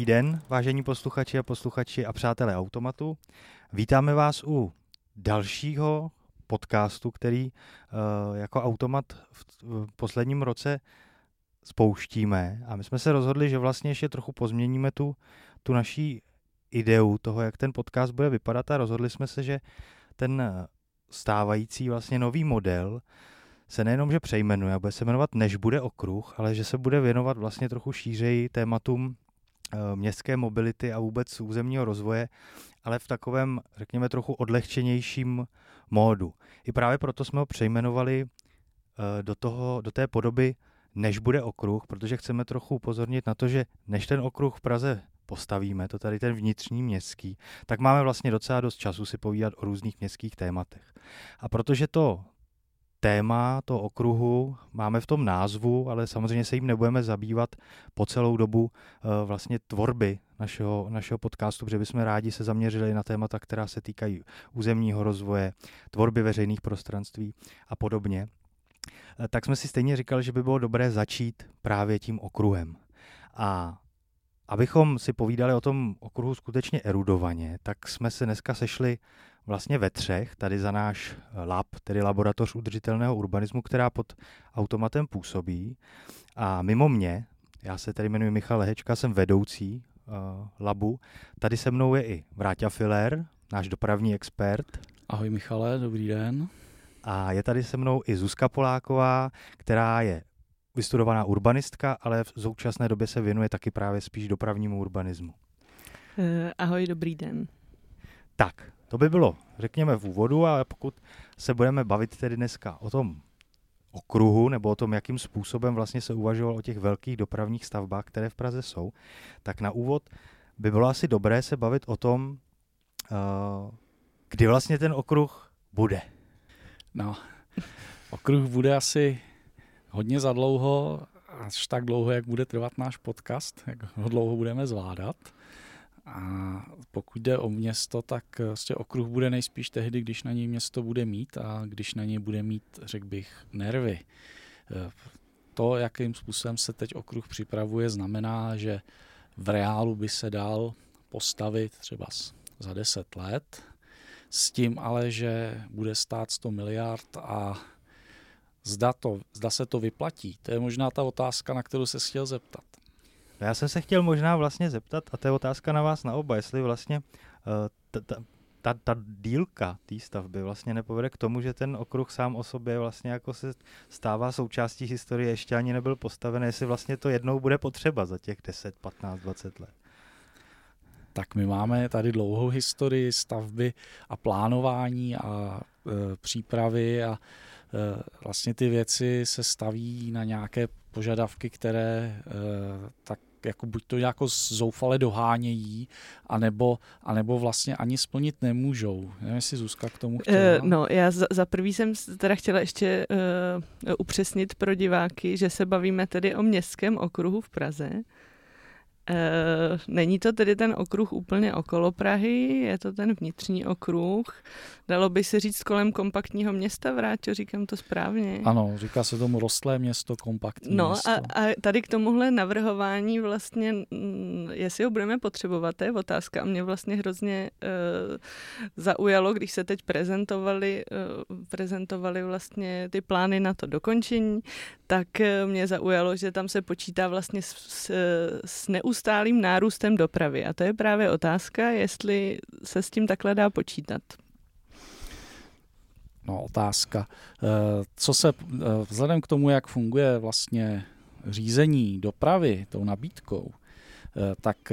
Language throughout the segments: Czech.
Dobrý den, vážení posluchači a posluchači a přátelé Automatu. Vítáme vás u dalšího podcastu, který uh, jako Automat v, posledním roce spouštíme. A my jsme se rozhodli, že vlastně ještě trochu pozměníme tu, tu naší ideu toho, jak ten podcast bude vypadat a rozhodli jsme se, že ten stávající vlastně nový model se nejenom, že přejmenuje bude se jmenovat Než bude okruh, ale že se bude věnovat vlastně trochu šířeji tématům eh, městské mobility a vůbec územního rozvoje, ale v takovém, řekněme, trochu odlehčenějším módu. I právě proto jsme ho přejmenovali eh, do, toho, do té podoby Než bude okruh, protože chceme trochu upozornit na to, že než ten okruh v Praze postavíme, to tady ten vnitřní městský, tak máme vlastně docela dost času si povídat o různých městských tématech. A protože to téma, to okruhu máme v tom názvu, ale samozřejmě se jim nebudeme zabývat po celou dobu uh, vlastně tvorby našeho, našeho podcastu, protože bychom rádi se zaměřili na témata, která se týkají územního rozvoje, tvorby veřejných prostranství a podobně. Uh, tak jsme si stejně říkali, že by bylo dobré začít právě tím okruhem. A abychom si povídali o tom okruhu skutečně erudovaně, tak jsme se dneska sešli vlastně ve třech, tady za náš lab, tedy Laboratoř udržitelného urbanismu, která pod automatem působí. A mimo mě, já se tady jmenuji Michal Lehečka, jsem vedoucí uh, labu. Tady se mnou je i Vráťa Filer, náš dopravní expert. Ahoj Michale, dobrý den. A je tady se mnou i Zuzka Poláková, která je vystudovaná urbanistka, ale v současné době se věnuje taky právě spíš dopravnímu urbanismu. Uh, ahoj, dobrý den. Tak, to by bylo, řekněme, v úvodu, ale pokud se budeme bavit tedy dneska o tom okruhu nebo o tom, jakým způsobem vlastně se uvažoval o těch velkých dopravních stavbách, které v Praze jsou, tak na úvod by bylo asi dobré se bavit o tom, uh, kdy vlastně ten okruh bude. No, okruh bude asi hodně za dlouho, až tak dlouho, jak bude trvat náš podcast, jak ho dlouho budeme zvládat. A pokud jde o město, tak vlastně okruh bude nejspíš tehdy, když na něj město bude mít a když na něj bude mít, řekl bych, nervy. Eh, to, jakým způsobem se teď okruh připravuje, znamená, že v reálu by se dal postavit třeba za 10 let, s tím ale, že bude stát 100 miliard a zda, to, zda se to vyplatí. To je možná ta otázka, na kterou se chtěl zeptat. No já jsem se chtěl možná vlastně zeptat, a to je otázka na vás na oba, jestli vlastně ta, ta, ta, ta dílka té stavby vlastně nepovede k tomu, že ten okruh sám o sobě vlastně jako se stává součástí historie, ještě ani nebyl postaven, jestli vlastně to jednou bude potřeba za těch 10, 15, 20 let. Tak my máme tady dlouhou historii stavby a plánování a e, přípravy a e, vlastně ty věci se staví na nějaké požadavky, které e, tak jako buď to jako zoufale dohánějí, anebo, anebo vlastně ani splnit nemůžou. Nevím, jestli Zuzka k tomu chtěla. Uh, no, já za, za prvý jsem teda chtěla ještě uh, upřesnit pro diváky, že se bavíme tedy o městském okruhu v Praze. Eh, není to tedy ten okruh úplně okolo Prahy, je to ten vnitřní okruh. Dalo by se říct kolem kompaktního města, Vráťo, říkám to správně? Ano, říká se tomu rostlé město, kompaktní no, město. A, a tady k tomuhle navrhování vlastně, mm, jestli ho budeme potřebovat, to je otázka. A mě vlastně hrozně uh, zaujalo, když se teď prezentovali, uh, prezentovali vlastně ty plány na to dokončení, tak mě zaujalo, že tam se počítá vlastně s, s, s neustálým neustálým nárůstem dopravy. A to je právě otázka, jestli se s tím takhle dá počítat. No, otázka. Eh, co se, eh, vzhledem k tomu, jak funguje vlastně řízení dopravy tou nabídkou, eh, tak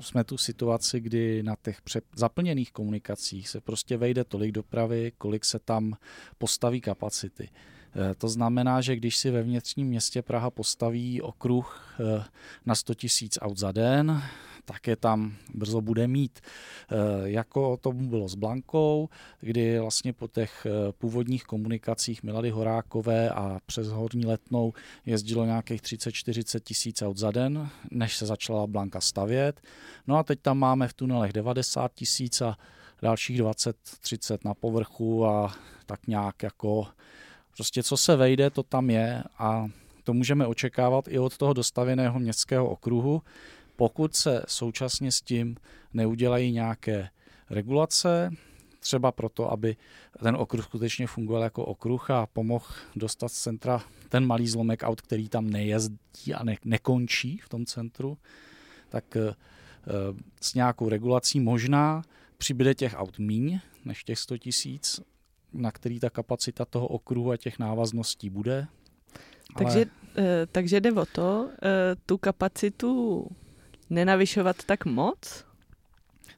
jsme tu situaci, kdy na těch zaplněných komunikacích se prostě vejde tolik dopravy, kolik se tam postaví kapacity. Eh, to znamená, že když si ve vnitřním městě Praha postaví okruh eh, na 100 000 aut za den, tak je tam brzo bude mít. Eh, jako to bylo s Blankou, kdy vlastně po těch původních komunikacích Milady Horákové a přes Horní Letnou jezdilo nějakých 30-40 tisíc aut za den, než se začala Blanka stavět. No a teď tam máme v tunelech 90 tisíc a dalších 20-30 na povrchu a tak nějak jako Prostě co se vejde, to tam je a to můžeme očekávat i od toho dostavěného městského okruhu, pokud se současně s tím neudělají nějaké regulace, třeba proto, aby ten okruh skutečně fungoval jako okruh a pomohl dostat z centra ten malý zlomek aut, který tam nejezdí a ne, nekončí v tom centru, tak e, s nějakou regulací možná přibude těch aut míň než těch 100 tisíc, na který ta kapacita toho okruhu a těch návazností bude. Takže, e, takže jde o to, e, tu kapacitu nenavyšovat tak moc?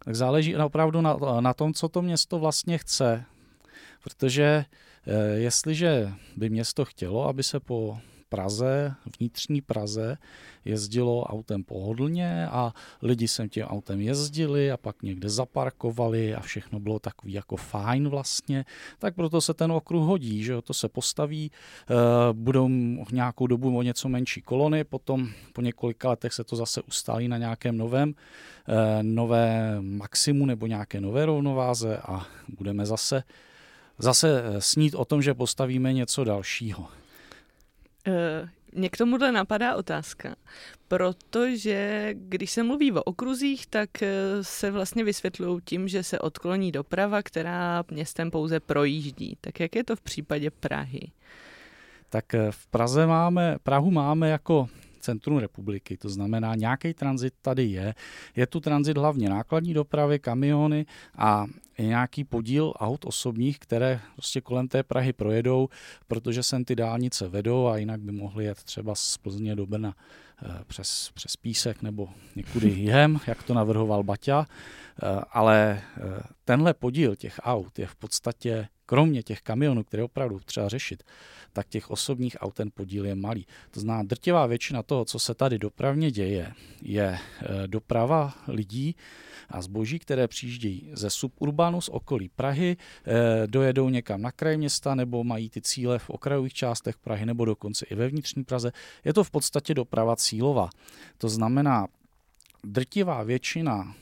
Tak záleží opravdu na, na tom, co to město vlastně chce. Protože jestliže by město chtělo, aby se po Praze, vnitřní Praze, jezdilo autem pohodlně a lidi sem tím autem jezdili a pak někde zaparkovali a všechno bylo takový jako fajn vlastně, tak proto se ten okruh hodí, že jo, to se postaví, eh, budou nějakou dobu o něco menší kolony, potom po několika letech se to zase ustálí na nějakém novém, eh, nové maximu nebo nějaké nové rovnováze a budeme zase zase snít o tom, že postavíme něco dalšího. Uh, mě k tomuhle napadá otázka, protože když se mluví o okruzích, tak eh, se vlastně vysvětlují tím, že se odkloní doprava, která městem pouze projíždí. Tak jak je to v případě Prahy? Tak eh, v Praze máme, Prahu máme jako centrum republiky, to znamená nějaký tranzit tady je. Je tu tranzit hlavně nákladní dopravy, kamiony a nějaký podíl aut osobních, které prostě kolem té Prahy projedou, protože sem ty dálnice vedou a jinak by mohly jet třeba z Plzně do Brna eh, přes, přes písek nebo někudy jihem, jak to navrhoval Baťa. Eh, ale eh, tenhle podíl těch aut je v podstatě, kromě těch kamionů, které opravdu třeba řešit, tak těch osobních aut ten podíl je malý. To znamená, drtivá většina toho, co se tady dopravně děje, je doprava lidí, a zboží, které přijíždějí ze suburbánu z okolí Prahy, eh, dojedou někam na kraj města nebo mají ty cíle v okrajových částech Prahy nebo dokonce i ve vnitřní Praze. Je to v podstatě doprava cílová. To znamená, drtivá většina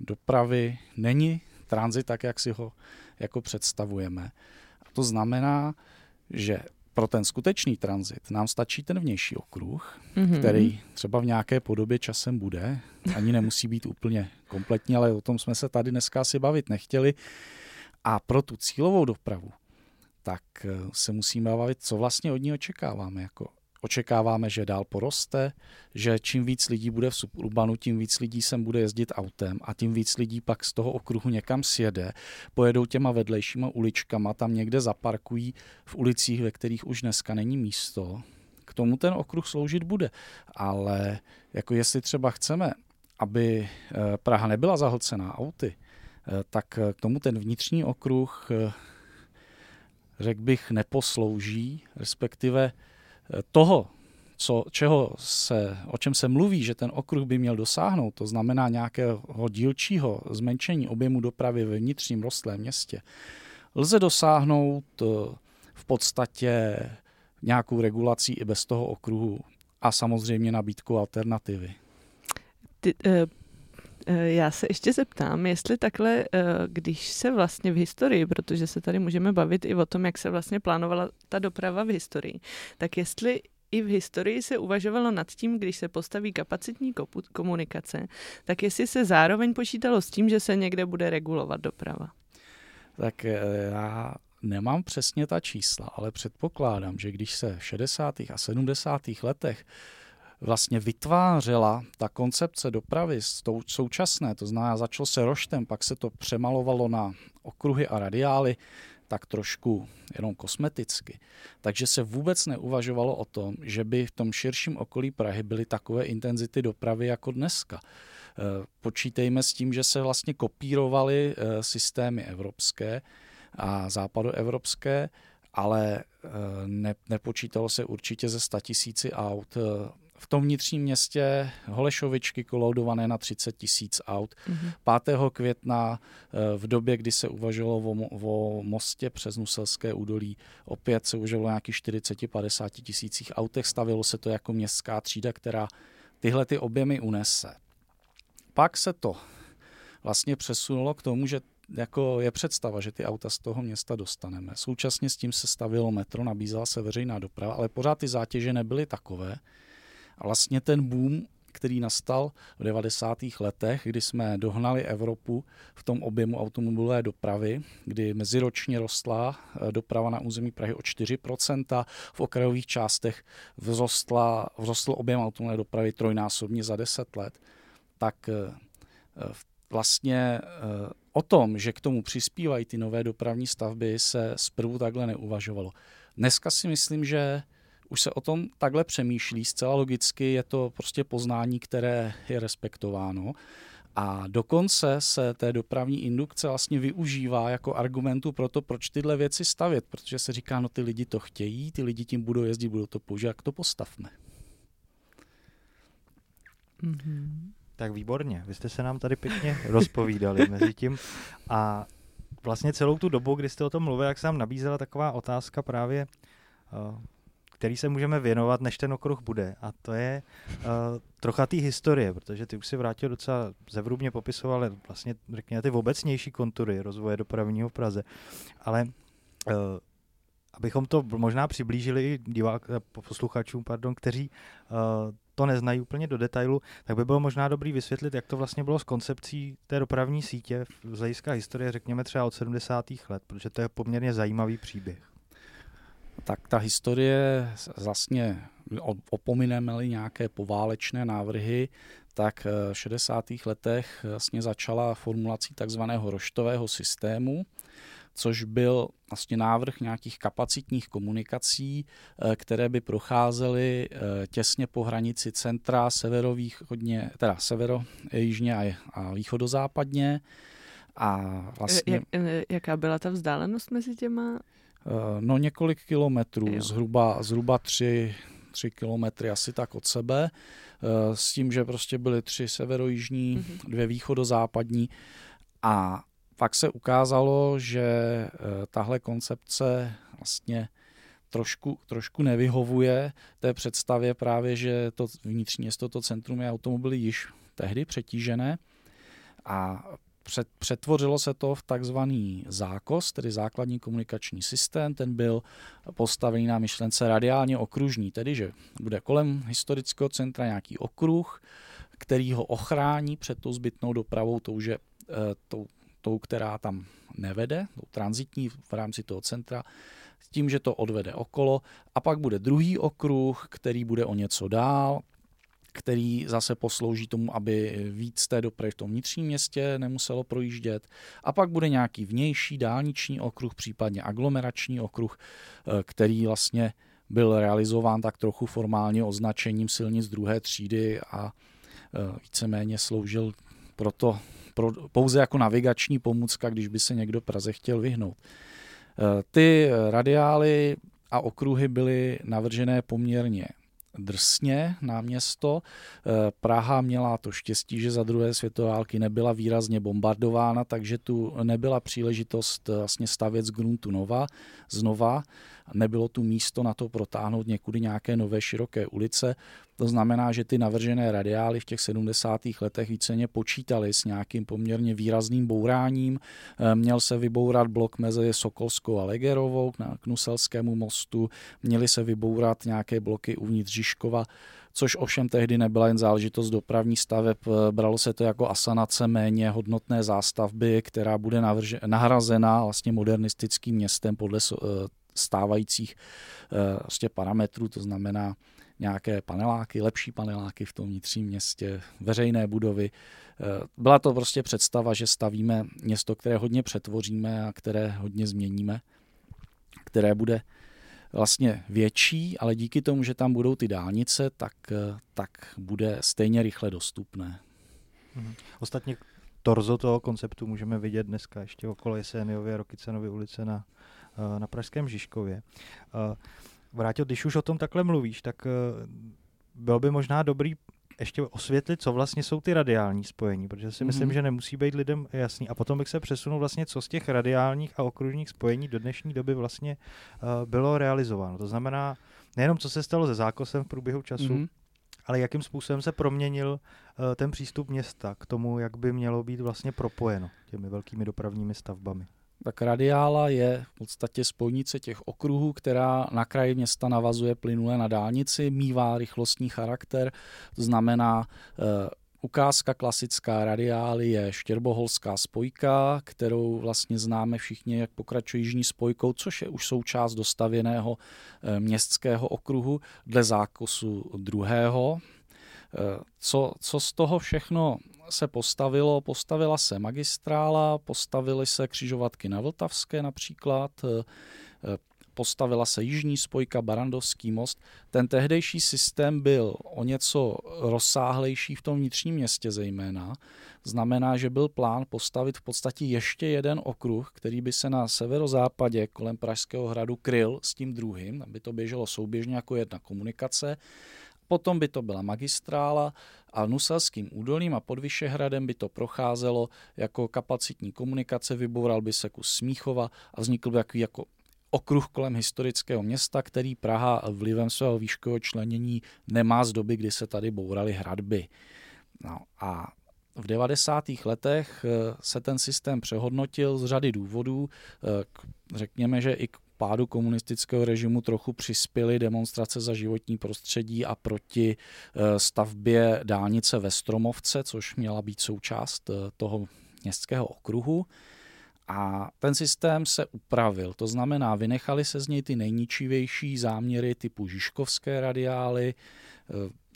dopravy není tranzit tak, jak si ho jako představujeme. A to znamená, že pro ten skutečný tranzit nám stačí ten vnější okruh, mm-hmm. který třeba v nějaké podobě časem bude. Ani nemusí být úplně kompletní, ale o tom jsme se tady dneska asi bavit nechtěli. A pro tu cílovou dopravu, tak eh, se musíme bavit, co vlastně od ní očekáváme. Jako Očekáváme, že dál poroste, že čím víc lidí bude v suburbanu, tím víc lidí sem bude jezdit autem a tím víc lidí pak z toho okruhu někam sjede, pojedou těma vedlejšíma uličkama, tam někde zaparkují v ulicích, ve kterých už dneska není místo. K tomu ten okruh sloužit bude. Ale jako jestli třeba chceme, aby eh, Praha nebyla zahlcená auty, eh, tak k tomu ten vnitřní okruh, eh, řekl bych, neposlouží, respektive toho, co, čeho se, o čem se mluví, že ten okruh by měl dosáhnout, to znamená nějakého dílčího zmenšení objemu dopravy ve vnitřním rostlém městě, lze dosáhnout eh, v podstatě nějakou regulací i bez toho okruhu a samozřejmě nabídku alternativy. Ty, uh... Já se ještě zeptám, jestli takhle, když se vlastně v historii, protože se tady můžeme bavit i o tom, jak se vlastně plánovala ta doprava v historii, tak jestli i v historii se uvažovalo nad tím, když se postaví kapacitní komunikace, tak jestli se zároveň počítalo s tím, že se někde bude regulovat doprava. Tak eh, já nemám přesně ta čísla, ale předpokládám, že když se v 60. a 70. letech vlastně vytvářela ta koncepce dopravy současné, to znamená, začalo se roštem, pak se to přemalovalo na okruhy a radiály, tak trošku jenom kosmeticky. Takže se vůbec neuvažovalo o tom, že by v tom širším okolí Prahy byly takové intenzity dopravy jako dneska. Eh, počítejme s tím, že se vlastně kopírovaly eh, systémy evropské a západoevropské, ale ne, nepočítalo se určitě ze 100 tisíci aut v tom vnitřním městě Holešovičky koloudované na 30 tisíc aut. Mm-hmm. 5. května eh, v době, kdy se uvažovalo o, o mostě přes Nuselské údolí, opět se uvažovalo nějaký 40-50 tisících autech. Stavilo se to jako městská třída, která tyhle ty objemy unese. Pak se to vlastně přesunulo k tomu, že jako je představa, že ty auta z toho města dostaneme. Současně s tím se stavilo metro, nabízela se veřejná doprava, ale pořád ty zátěže nebyly takové, a vlastně ten boom který nastal v 90. letech, kdy jsme dohnali Evropu v tom objemu automobilové dopravy, kdy meziročně rostla eh, doprava na území Prahy o 4%, v okrajových částech vzrostla, vzrostl objem automobilové dopravy trojnásobně za 10 let, tak eh, vlastně o tom, že k tomu přispívají ty nové dopravní stavby, se zprvu takhle neuvažovalo. Dneska si myslím, že už se o tom takhle přemýšlí, zcela logicky je to prostě poznání, které je respektováno. A dokonce se té dopravní indukce vlastně využívá jako argumentu pro to, proč tyhle věci stavět, protože se říká, no ty lidi to chtějí, ty lidi tím budou jezdit, budou to používat, jak to postavme. Mm-hmm. Tak výborně, vy jste se nám tady pěkně rozpovídali mezi tím a vlastně celou tu dobu, kdy jste o tom mluvil, jak se nám nabízela taková otázka právě, uh, který se můžeme věnovat, než ten okruh bude. A to je uh, trocha té historie, protože ty už si vrátil docela zevrubně popisoval vlastně, řekněme, ty obecnější kontury rozvoje dopravního v Praze. Ale uh, abychom to možná přiblížili divák, posluchačům, pardon, kteří uh, to neznají úplně do detailu, tak by bylo možná dobrý vysvětlit, jak to vlastně bylo s koncepcí té dopravní sítě z hlediska historie, řekněme třeba od 70. let, protože to je poměrně zajímavý příběh. Tak ta historie vlastně, opomineme-li nějaké poválečné návrhy, tak v 60. letech vlastně začala formulací takzvaného roštového systému, což byl vlastně návrh nějakých kapacitních komunikací, eh, které by procházely eh, těsně po hranici centra severovýchodně, teda severo, jižně a, a východozápadně. A vlastně, Jak, jaká byla ta vzdálenost mezi těma? Eh, no několik kilometrů, zhruba, zhruba tři, tři kilometry asi tak od sebe, s tím, že prostě byly tři severojižní, mm-hmm. dvě východozápadní. A pak se ukázalo, že eh, tahle koncepce vlastně trošku, trošku nevyhovuje té představě právě, že to vnitřní město, to centrum je automobily již tehdy přetížené. A přetvořilo se to v takzvaný zákos, tedy základní komunikační systém. Ten byl postavený na myšlence radiálně okružní, tedy že bude kolem historického centra nějaký okruh, který ho ochrání před tou zbytnou dopravou, tou, že, eh, tou tou, která tam nevede, tou transitní v rámci toho centra, s tím, že to odvede okolo a pak bude druhý okruh, který bude o něco dál, který zase poslouží tomu, aby víc té dopravy v tom vnitřním městě nemuselo projíždět. A pak bude nějaký vnější dálniční okruh, případně aglomerační okruh, eh, který vlastně byl realizován tak trochu formálně označením silnic druhé třídy a eh, víceméně sloužil proto pro, pouze jako navigační pomůcka, když by se někdo Praze chtěl vyhnout. Eh, ty radiály a okruhy byly navržené poměrně drsně na město. Eh, Praha měla to štěstí, že za druhé světové války nebyla výrazně bombardována, takže tu nebyla příležitost eh, vlastně stavět z gruntu nova, znova. Nebylo tu místo na to protáhnout někudy nějaké nové široké ulice. To znamená, že ty navržené radiály v těch 70. letech víceně počítali s nějakým poměrně výrazným bouráním. Eh, měl se vybourat blok mezi Sokolskou a Legerovou k Knuselskému mostu, měly se vybourat nějaké bloky uvnitř Žižkova, což ovšem tehdy nebyla jen záležitost dopravní staveb, eh, bralo se to jako asanace méně hodnotné zástavby, která bude nahrazena vlastně modernistickým městem podle eh, stávajících vlastně parametrů, to znamená nějaké paneláky, lepší paneláky v tom vnitřním městě, veřejné budovy. Eh, byla to prostě představa, že stavíme město, které hodně přetvoříme a které hodně změníme, které bude vlastně větší, ale díky tomu, že tam budou ty dálnice, tak, eh, tak bude stejně rychle dostupné. Mhm. Ostatně torzo toho konceptu můžeme vidět dneska ještě okolo Jeseniově, Rokycenovy ulice na, eh, na Pražském Žižkově. Vrátil, když už o tom takhle mluvíš, tak eh, bylo by možná dobrý ještě osvětlit, co vlastně jsou ty radiální spojení, protože si mm-hmm. myslím, že nemusí být lidem jasný. A potom bych se přesunul vlastně, co z těch radiálních a okružních spojení do dnešní doby vlastně uh, bylo realizováno. To znamená, nejenom co se stalo se zákosem v průběhu času, mm-hmm. ale jakým způsobem se proměnil uh, ten přístup města k tomu, jak by mělo být vlastně propojeno těmi velkými dopravními stavbami. Tak radiála je v podstatě spojnice těch okruhů, která na kraji města navazuje plynule na dálnici, mývá rychlostní charakter, to znamená e, Ukázka klasická radiály je štěrboholská spojka, kterou vlastně známe všichni, jak pokračuje jižní spojkou, což je už součást dostavěného eh, městského okruhu dle zákosu druhého. Co, co z toho všechno se postavilo? Postavila se magistrála, postavily se křižovatky na Vltavské například, eh, postavila se jižní spojka Barandovský most. Ten tehdejší systém byl o něco rozsáhlejší v tom vnitřním městě zejména. Znamená, že byl plán postavit v podstatě ještě jeden okruh, který by se na severozápadě kolem Pražského hradu kryl s tím druhým, aby to běželo souběžně jako jedna komunikace. Potom by to byla magistrála a Nuselským údolím a pod Vyšehradem by to procházelo jako kapacitní komunikace, vyboural by se kus Smíchova a vznikl by jaký jako okruh kolem historického města, který Praha vlivem svého výškového členění nemá z doby, kdy se tady bouraly hradby. No a v 90. letech eh, se ten systém přehodnotil z řady důvodů. Eh, řekněme, že i k pádu komunistického režimu trochu přispěly demonstrace za životní prostředí a proti eh, stavbě dálnice ve Stromovce, což měla být součást toho městského okruhu. A ten systém se upravil, to znamená, vynechali se z něj ty nejničivější záměry typu Žižkovské radiály, eh,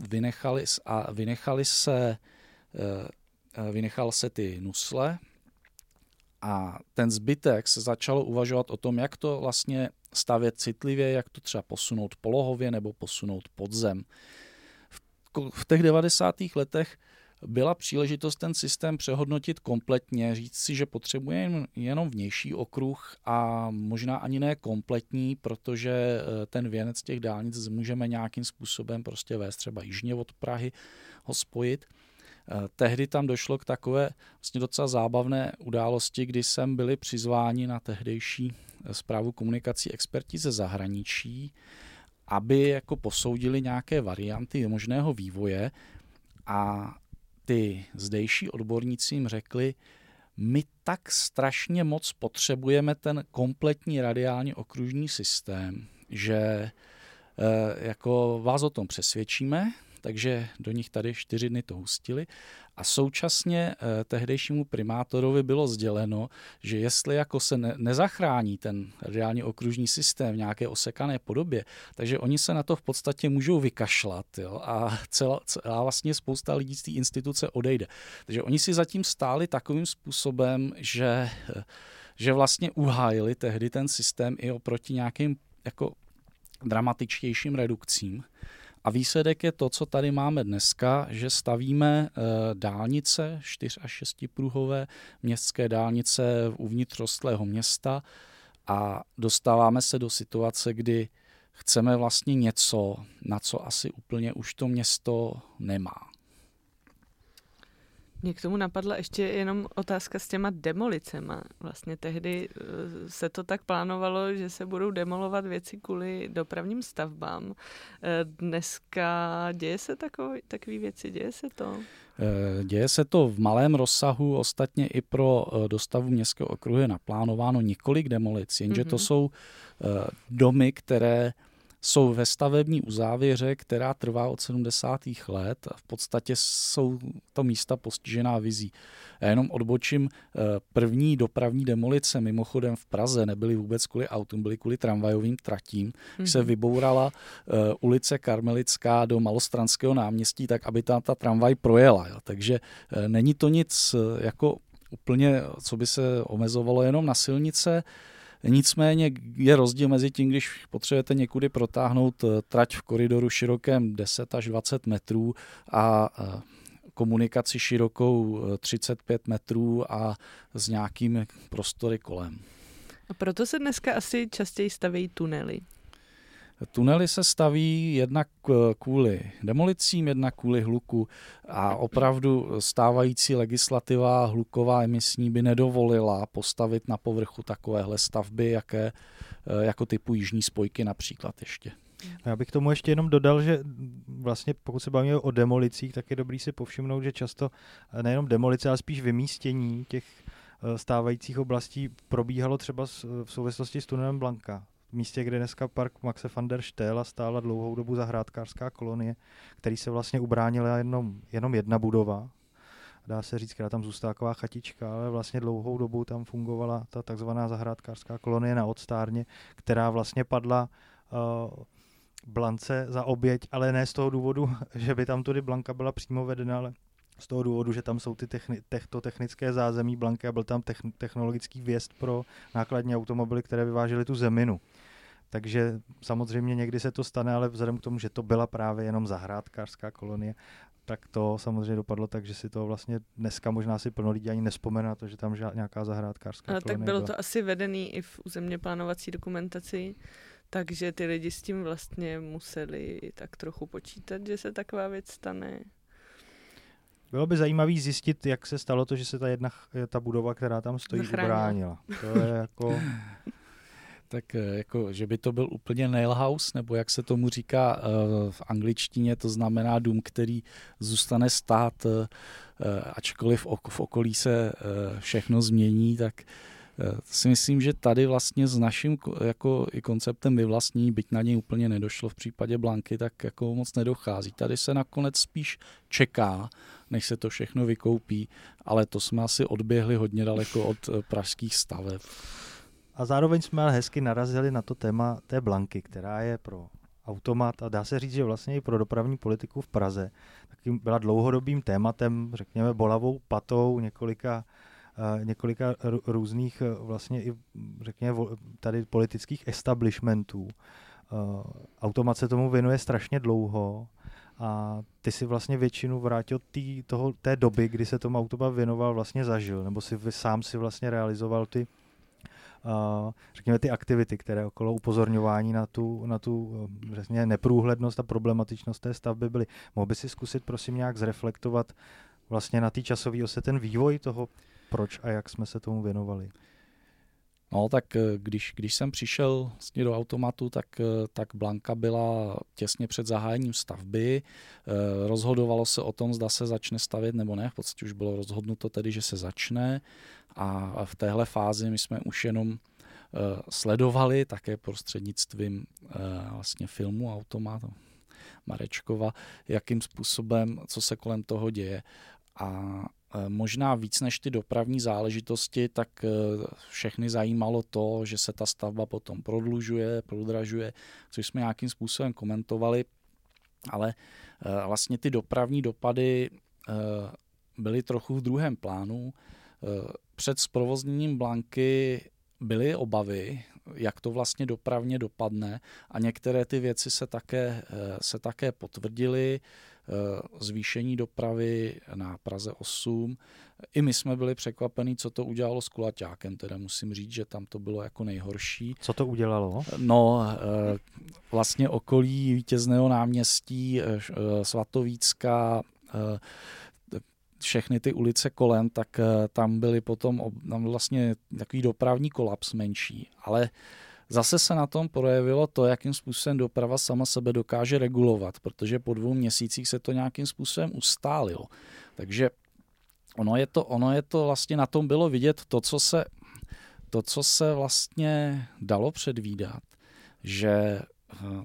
vynechali, a vynechali se, vynechal se ty nusle a ten zbytek se začalo uvažovat o tom, jak to vlastně stavět citlivě, jak to třeba posunout polohově nebo posunout pod zem. V těch 90. letech byla příležitost ten systém přehodnotit kompletně, říct si, že potřebuje jenom vnější okruh a možná ani ne kompletní, protože eh, ten věnec těch dálnic můžeme nějakým způsobem prostě vést třeba jižně od Prahy, ho spojit. Eh, tehdy tam došlo k takové vlastně docela zábavné události, kdy sem byli přizváni na tehdejší zprávu eh, komunikací experti ze zahraničí, aby jako posoudili nějaké varianty možného vývoje. A ty zdejší odborníci jim řekli, my tak strašně moc potřebujeme ten kompletní radiální okružní systém, že eh, jako vás o tom přesvědčíme, takže do nich tady čtyři dny to hustili a současně eh, tehdejšímu primátorovi bylo sděleno, že jestli jako se ne, nezachrání ten reálně okružní systém v nějaké osekané podobě, takže oni se na to v podstatě můžou vykašlat jo, a celá, celá vlastně spousta lidí z té instituce odejde. Takže oni si zatím stáli takovým způsobem, že, že vlastně uhájili tehdy ten systém i oproti nějakým jako dramatičtějším redukcím. A výsledek je to, co tady máme dneska, že stavíme eh, dálnice, 4 až 6 pruhové městské dálnice uvnitř rostlého města a dostáváme se do situace, kdy chceme vlastně něco, na co asi úplně už to město nemá. Mě k tomu napadla ještě jenom otázka s těma demolicema. Vlastně tehdy eh, se to tak plánovalo, že se budou demolovat věci kvůli dopravním stavbám. Eh, dneska děje se takový, takový věci, děje se to? Eh, děje se to v malém rozsahu, ostatně i pro dostavu městského okruhu je naplánováno několik demolic, jenže mm-hmm. to mhm. jsou domy, které jsou ve stavební uzávěře, která trvá od 70. let a v podstatě jsou to místa postižená vizí. Já jenom odbočím, eh, první dopravní demolice mimochodem v Praze nebyly vůbec kvůli autům, byly kvůli tramvajovým tratím. Mm-hmm. Se vybourala eh, ulice Karmelická do Malostranského náměstí, tak aby tam ta tramvaj projela. Jo. Takže eh, není to nic jako úplně, co by se omezovalo jenom na silnice. Nicméně je rozdíl mezi tím, když potřebujete někudy protáhnout eh, trať v koridoru širokém 10 až 20 metrů a eh, komunikaci širokou 35 eh, metrů a s nějakými prostory kolem. A proto se dneska asi častěji staví tunely. Tunely se staví jednak kvůli demolicím, jednak kvůli hluku a opravdu stávající legislativa hluková emisní by nedovolila postavit na povrchu takovéhle stavby, jaké, jako typu jižní spojky například ještě. Já bych tomu ještě jenom dodal, že vlastně pokud se bavíme o demolicích, tak je dobrý si povšimnout, že často nejenom demolice, ale spíš vymístění těch stávajících oblastí probíhalo třeba v souvislosti s tunelem Blanka. V místě, kde dneska park Maxe van der Stela stála dlouhou dobu zahrádkářská kolonie, který se vlastně ubránila jenom, jenom jedna budova, dá se říct, která tam zůstala taková chatička, ale vlastně dlouhou dobu tam fungovala ta takzvaná zahrádkářská kolonie na odstárně, která vlastně padla uh, Blance za oběť, ale ne z toho důvodu, že by tam tudy Blanka byla přímo vedena, ale z toho důvodu, že tam jsou ty techni- techto technické zázemí Blanky a byl tam techn- technologický věst pro nákladní automobily, které vyvážely tu zeminu. Takže samozřejmě někdy se to stane, ale vzhledem k tomu, že to byla právě jenom zahrádkářská kolonie, tak to samozřejmě dopadlo tak, že si to vlastně dneska možná si plno lidí ani nespomene na to, že tam žád, nějaká zahrádkářská Ale tak bylo byla. to asi vedený i v územně plánovací dokumentaci, takže ty lidi s tím vlastně museli tak trochu počítat, že se taková věc stane. Bylo by zajímavé zjistit, jak se stalo to, že se ta jedna ta budova, která tam stojí, ubránila. To je jako tak eh, jako, že by to byl úplně nail house, nebo jak se tomu říká eh, v angličtině, to znamená dům, který zůstane stát, eh, ačkoliv v okolí se všechno změní, tak si myslím, že tady vlastně s naším jako i konceptem vyvlastní, byť na něj úplně nedošlo v případě Blanky, tak jako moc nedochází. Tady se nakonec spíš čeká, než se to všechno vykoupí, ale to jsme asi odběhli hodně daleko od pražských staveb. A zároveň jsme ale hezky narazili na to téma té Blanky, která je pro automat a dá se říct, že vlastně i pro dopravní politiku v Praze taky byla dlouhodobým tématem, řekněme, bolavou patou několika Uh, několika různých uh, vlastně i, řekněme, tady politických establishmentů. Uh, automat se tomu věnuje strašně dlouho a ty si vlastně většinu vrátil tý, toho, té doby, kdy se tomu automat věnoval, vlastně zažil, nebo si sám si vlastně realizoval ty řekněme, ty aktivity, které okolo upozorňování na tu, na tu eh, řekněme, neprůhlednost a problematičnost té stavby byly. Mohl by si zkusit, prosím, nějak zreflektovat vlastně na té časové ose ten vývoj toho, proč a jak jsme se tomu věnovali? No, tak eh, když, když jsem přišel vlastně do automatu, tak, tak Blanka byla těsně před zahájením stavby. Rozhodovalo se o tom, zda se začne stavět nebo ne. V podstatě už bylo rozhodnuto tedy, že se začne. A v téhle fázi my jsme už jenom eh, sledovali také prostřednictvím eh, vlastně filmu Automat Marečkova, jakým způsobem, co se kolem toho děje. A eh, možná víc než ty dopravní záležitosti, tak všechny zajímalo to, že se ta stavba potom prodlužuje, prodražuje, což jsme nějakým způsobem komentovali, ale vlastně ty dopravní dopady byly trochu v druhém plánu před zprovozněním Blanky byly obavy, jak to vlastně dopravně dopadne a některé ty věci se také, eh, se také potvrdily. Eh, zvýšení dopravy na Praze 8. I my jsme byli překvapení, co to udělalo s Kulaťákem, teda musím říct, že tam to bylo jako nejhorší. Co to udělalo? No, eh, vlastně okolí vítězného náměstí Svatovícka, všechny ty ulice kolem, tak eh, tam byly potom tam vlastně takový dopravní kolaps menší. Ale zase se na tom projevilo to, jakým způsobem doprava sama sebe dokáže regulovat, protože po dvou měsících se to nějakým způsobem ustálilo. Takže ono je to, ono je to vlastně na tom bylo vidět to, co se, to, co se vlastně dalo předvídat, že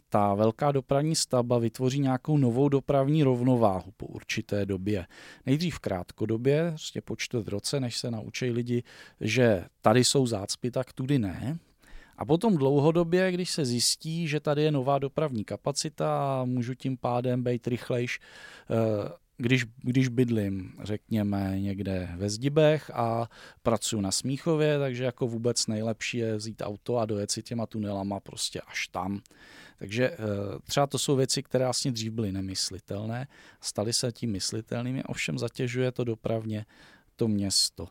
ta velká dopravní stavba vytvoří nějakou novou dopravní rovnováhu po určité době. Nejdřív krátkodobě, prostě po čtvrt roce, než se naučí lidi, že tady jsou zácpy, tak tudy ne. A potom dlouhodobě, když se zjistí, že tady je nová dopravní kapacita a můžu tím pádem být rychlejš, eh, když, když bydlím, řekněme, někde ve Zdibech a pracuji na Smíchově, takže jako vůbec nejlepší je vzít auto a dojet si těma tunelama prostě až tam. Takže eh, třeba to jsou věci, které vlastně dřív byly nemyslitelné, staly se tím myslitelnými, ovšem zatěžuje to dopravně to město.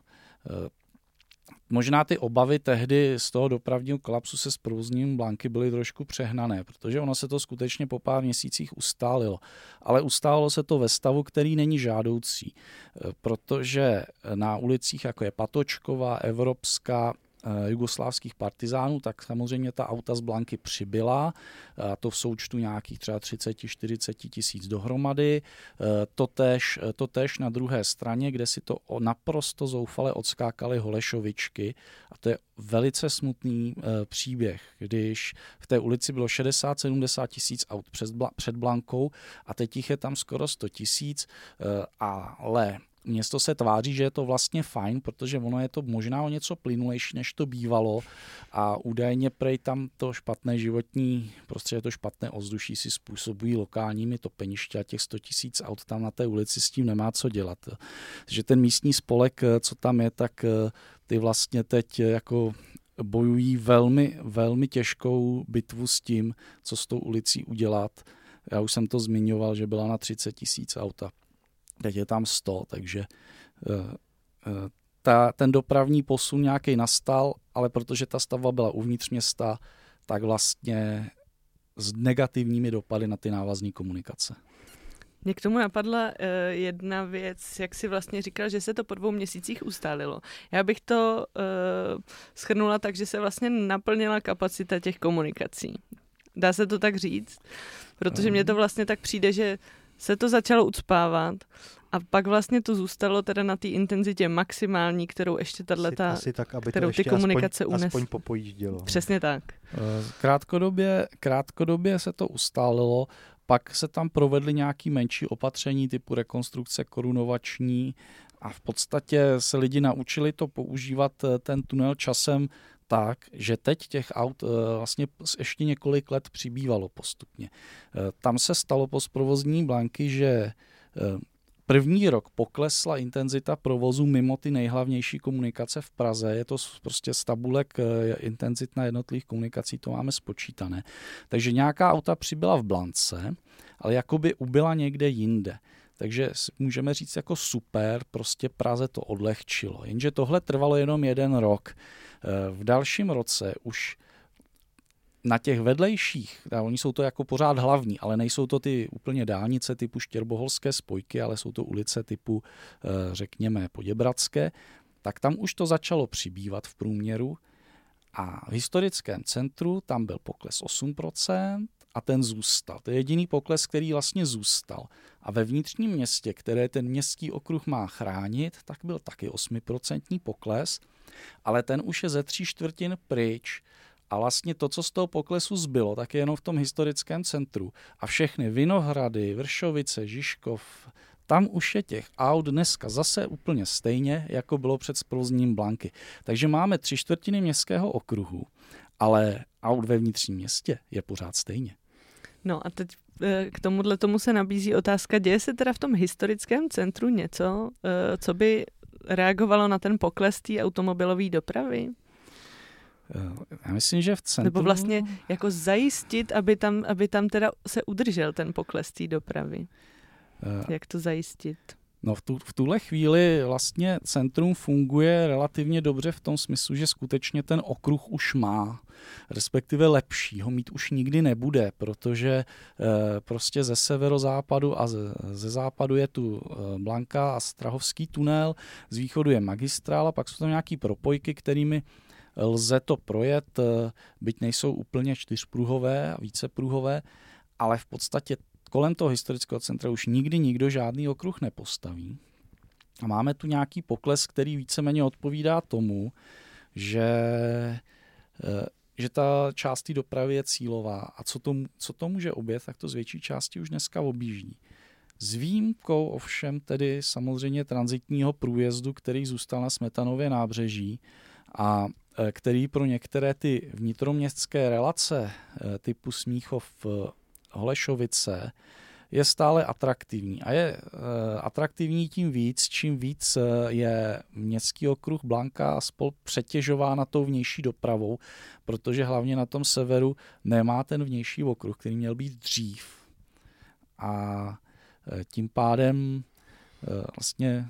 Možná ty obavy tehdy z toho dopravního kolapsu se zprovozněním Blanky byly trošku přehnané, protože ono se to skutečně po pár měsících ustálilo. Ale ustálilo se to ve stavu, který není žádoucí, eh, protože na ulicích, jako je Patočková, Evropská jugoslávských partizánů, tak samozřejmě ta auta z Blanky přibyla, a to v součtu nějakých třeba 30-40 tisíc dohromady. Eh, totež, eh, totež na druhé straně, kde si to naprosto zoufale odskákali Holešovičky a to je velice smutný příběh, když v té ulici bylo 60-70 tisíc aut před Blankou a teď jich je tam skoro 100 tisíc, ale Město se tváří, že je to vlastně fajn, protože ono je to možná o něco plynulejší, než to bývalo a údajně prej tam to špatné životní prostředí, to špatné ovzduší si způsobují lokálními topeniště a těch 100 tisíc aut tam na té ulici s tím nemá co dělat. Že ten místní spolek, co tam je, tak eh, ty vlastně teď jako bojují velmi, velmi těžkou bitvu s tím, co s tou ulicí udělat. Já už jsem to zmiňoval, že byla na 30 tisíc auta teď je tam 100, takže eh, eh, ta, ten dopravní posun nějaký nastal, ale protože ta stavba byla uvnitř města, tak vlastně s negativními dopady na ty návazní komunikace. Mě k tomu napadla uh, jedna věc, jak si vlastně říkal, že se to po dvou měsících ustálilo. Já bych to uh, schrnula tak, že se vlastně naplnila kapacita těch komunikací. Dá se to tak říct? Protože mně to vlastně tak přijde, že se to začalo ucpávat a pak vlastně to zůstalo teda na té intenzitě maximální, kterou ještě tato, asi, asi tak, aby kterou to ještě ty komunikace aspoň, unes... aspoň popojíždělo. Přesně tak. Eh, krátkodobě, krátkodobě se to ustálilo, pak se tam provedly nějaké menší opatření typu rekonstrukce korunovační a v podstatě se lidi naučili to používat eh, ten tunel časem tak, že teď těch aut eh, vlastně ještě několik let přibývalo postupně. Eh, tam se stalo po zprovozní blanky, že eh, První rok poklesla intenzita provozu mimo ty nejhlavnější komunikace v Praze. Je to prostě z tabulek intenzit na jednotlivých komunikací, to máme spočítané. Takže nějaká auta přibyla v Blance, ale jakoby ubyla někde jinde. Takže můžeme říct jako super, prostě Praze to odlehčilo. Jenže tohle trvalo jenom jeden rok. V dalším roce už na těch vedlejších, a oni jsou to jako pořád hlavní, ale nejsou to ty úplně dálnice typu Štěrboholské spojky, ale jsou to ulice typu, eh, řekněme, Poděbradské, tak tam už to začalo přibývat v průměru a v historickém centru tam byl pokles 8% a ten zůstal. To je jediný pokles, který vlastně zůstal. A ve vnitřním městě, které ten městský okruh má chránit, tak byl taky 8% pokles – ale ten už je ze tří čtvrtin pryč. A vlastně to, co z toho poklesu zbylo, tak je jenom v tom historickém centru. A všechny Vinohrady, Vršovice, Žižkov, tam už je těch aut dneska zase úplně stejně, jako bylo před zprovozním Blanky. Takže máme tři čtvrtiny městského okruhu, ale aut ve vnitřním městě je pořád stejně. No a teď eh, k tomuhle tomu se nabízí otázka, děje se teda v tom historickém centru něco, eh, co by reagovalo na ten pokles té automobilové dopravy? Eh, já myslím, že v centru... Nebo vlastně jako zajistit, aby tam, aby tam teda se udržel ten pokles té dopravy. Uh, Jak to zajistit? No v, tu, v tuhle chvíli vlastně centrum funguje relativně dobře v tom smyslu, že skutečně ten okruh už má, respektive lepší ho mít už nikdy nebude, protože e, prostě ze severozápadu a ze, ze západu je tu e, Blanka a Strahovský tunel, z východu je magistrál a pak jsou tam nějaký propojky, kterými lze to projet, e, byť nejsou úplně čtyřpruhové a vícepruhové, ale v podstatě kolem toho historického centra už nikdy nikdo žádný okruh nepostaví. A máme tu nějaký pokles, který víceméně odpovídá tomu, že, eh, že ta část dopravy je cílová. A co to, co to může obět, tak to z větší části už dneska objíždí. S výjimkou ovšem tedy samozřejmě transitního průjezdu, který zůstal na Smetanově nábřeží a eh, který pro některé ty vnitroměstské relace eh, typu Smíchov Holešovice je stále atraktivní. A je uh, atraktivní tím víc, čím víc uh, je městský okruh Blanka spol přetěžována tou vnější dopravou, protože hlavně na tom severu nemá ten vnější okruh, který měl být dřív. A uh, tím pádem vlastně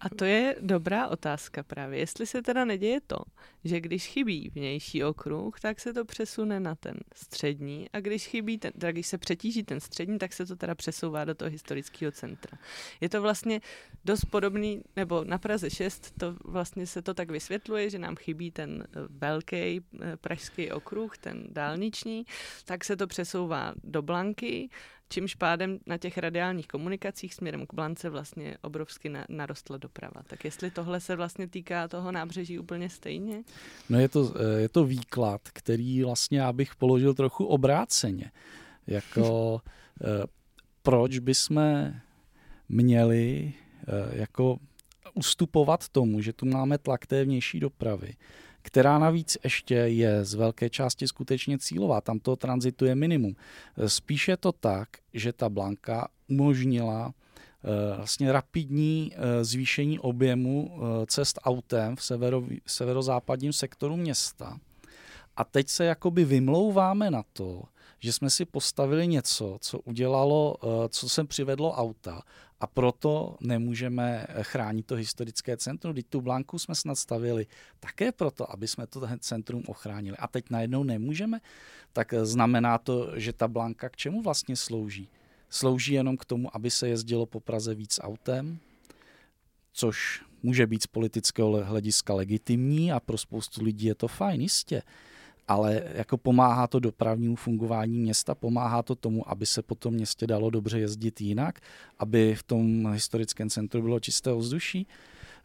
A to je dobrá otázka právě. Jestli se teda neděje to, že když chybí vnější okruh, tak se to přesune na ten střední a když chybí ten, teda když se přetíží ten střední, tak se to teda přesouvá do toho historického centra. Je to vlastně dost podobný, nebo na Praze 6 to vlastně se to tak vysvětluje, že nám chybí ten eh, velký eh, pražský okruh, ten dálniční, tak se to přesouvá do Blanky čímž pádem na těch radiálních komunikacích směrem k Blance vlastně obrovsky na, narostla doprava. Tak jestli tohle se vlastně týká toho nábřeží úplně stejně? No je to, eh, je to výklad, který vlastně já bych položil trochu obráceně. Jako eh, proč bychom měli eh, jako ustupovat tomu, že tu máme tlak té vnější dopravy, která navíc ještě je z velké části skutečně cílová. Tam to tranzitu je minimum. Spíše to tak, že ta Blanka umožnila eh, vlastně rapidní eh, zvýšení objemu eh, cest autem v severo, severozápadním sektoru města. A teď se jakoby vymlouváme na to, že jsme si postavili něco, co udělalo, co sem přivedlo auta a proto nemůžeme chránit to historické centrum. Teď tu blanku jsme snad stavili také proto, aby jsme to centrum ochránili. A teď najednou nemůžeme, tak znamená to, že ta blanka k čemu vlastně slouží? Slouží jenom k tomu, aby se jezdilo po Praze víc autem, což může být z politického hlediska legitimní a pro spoustu lidí je to fajn, jistě ale jako pomáhá to dopravnímu fungování města, pomáhá to tomu, aby se po tom městě dalo dobře jezdit jinak, aby v tom historickém centru bylo čisté ovzduší.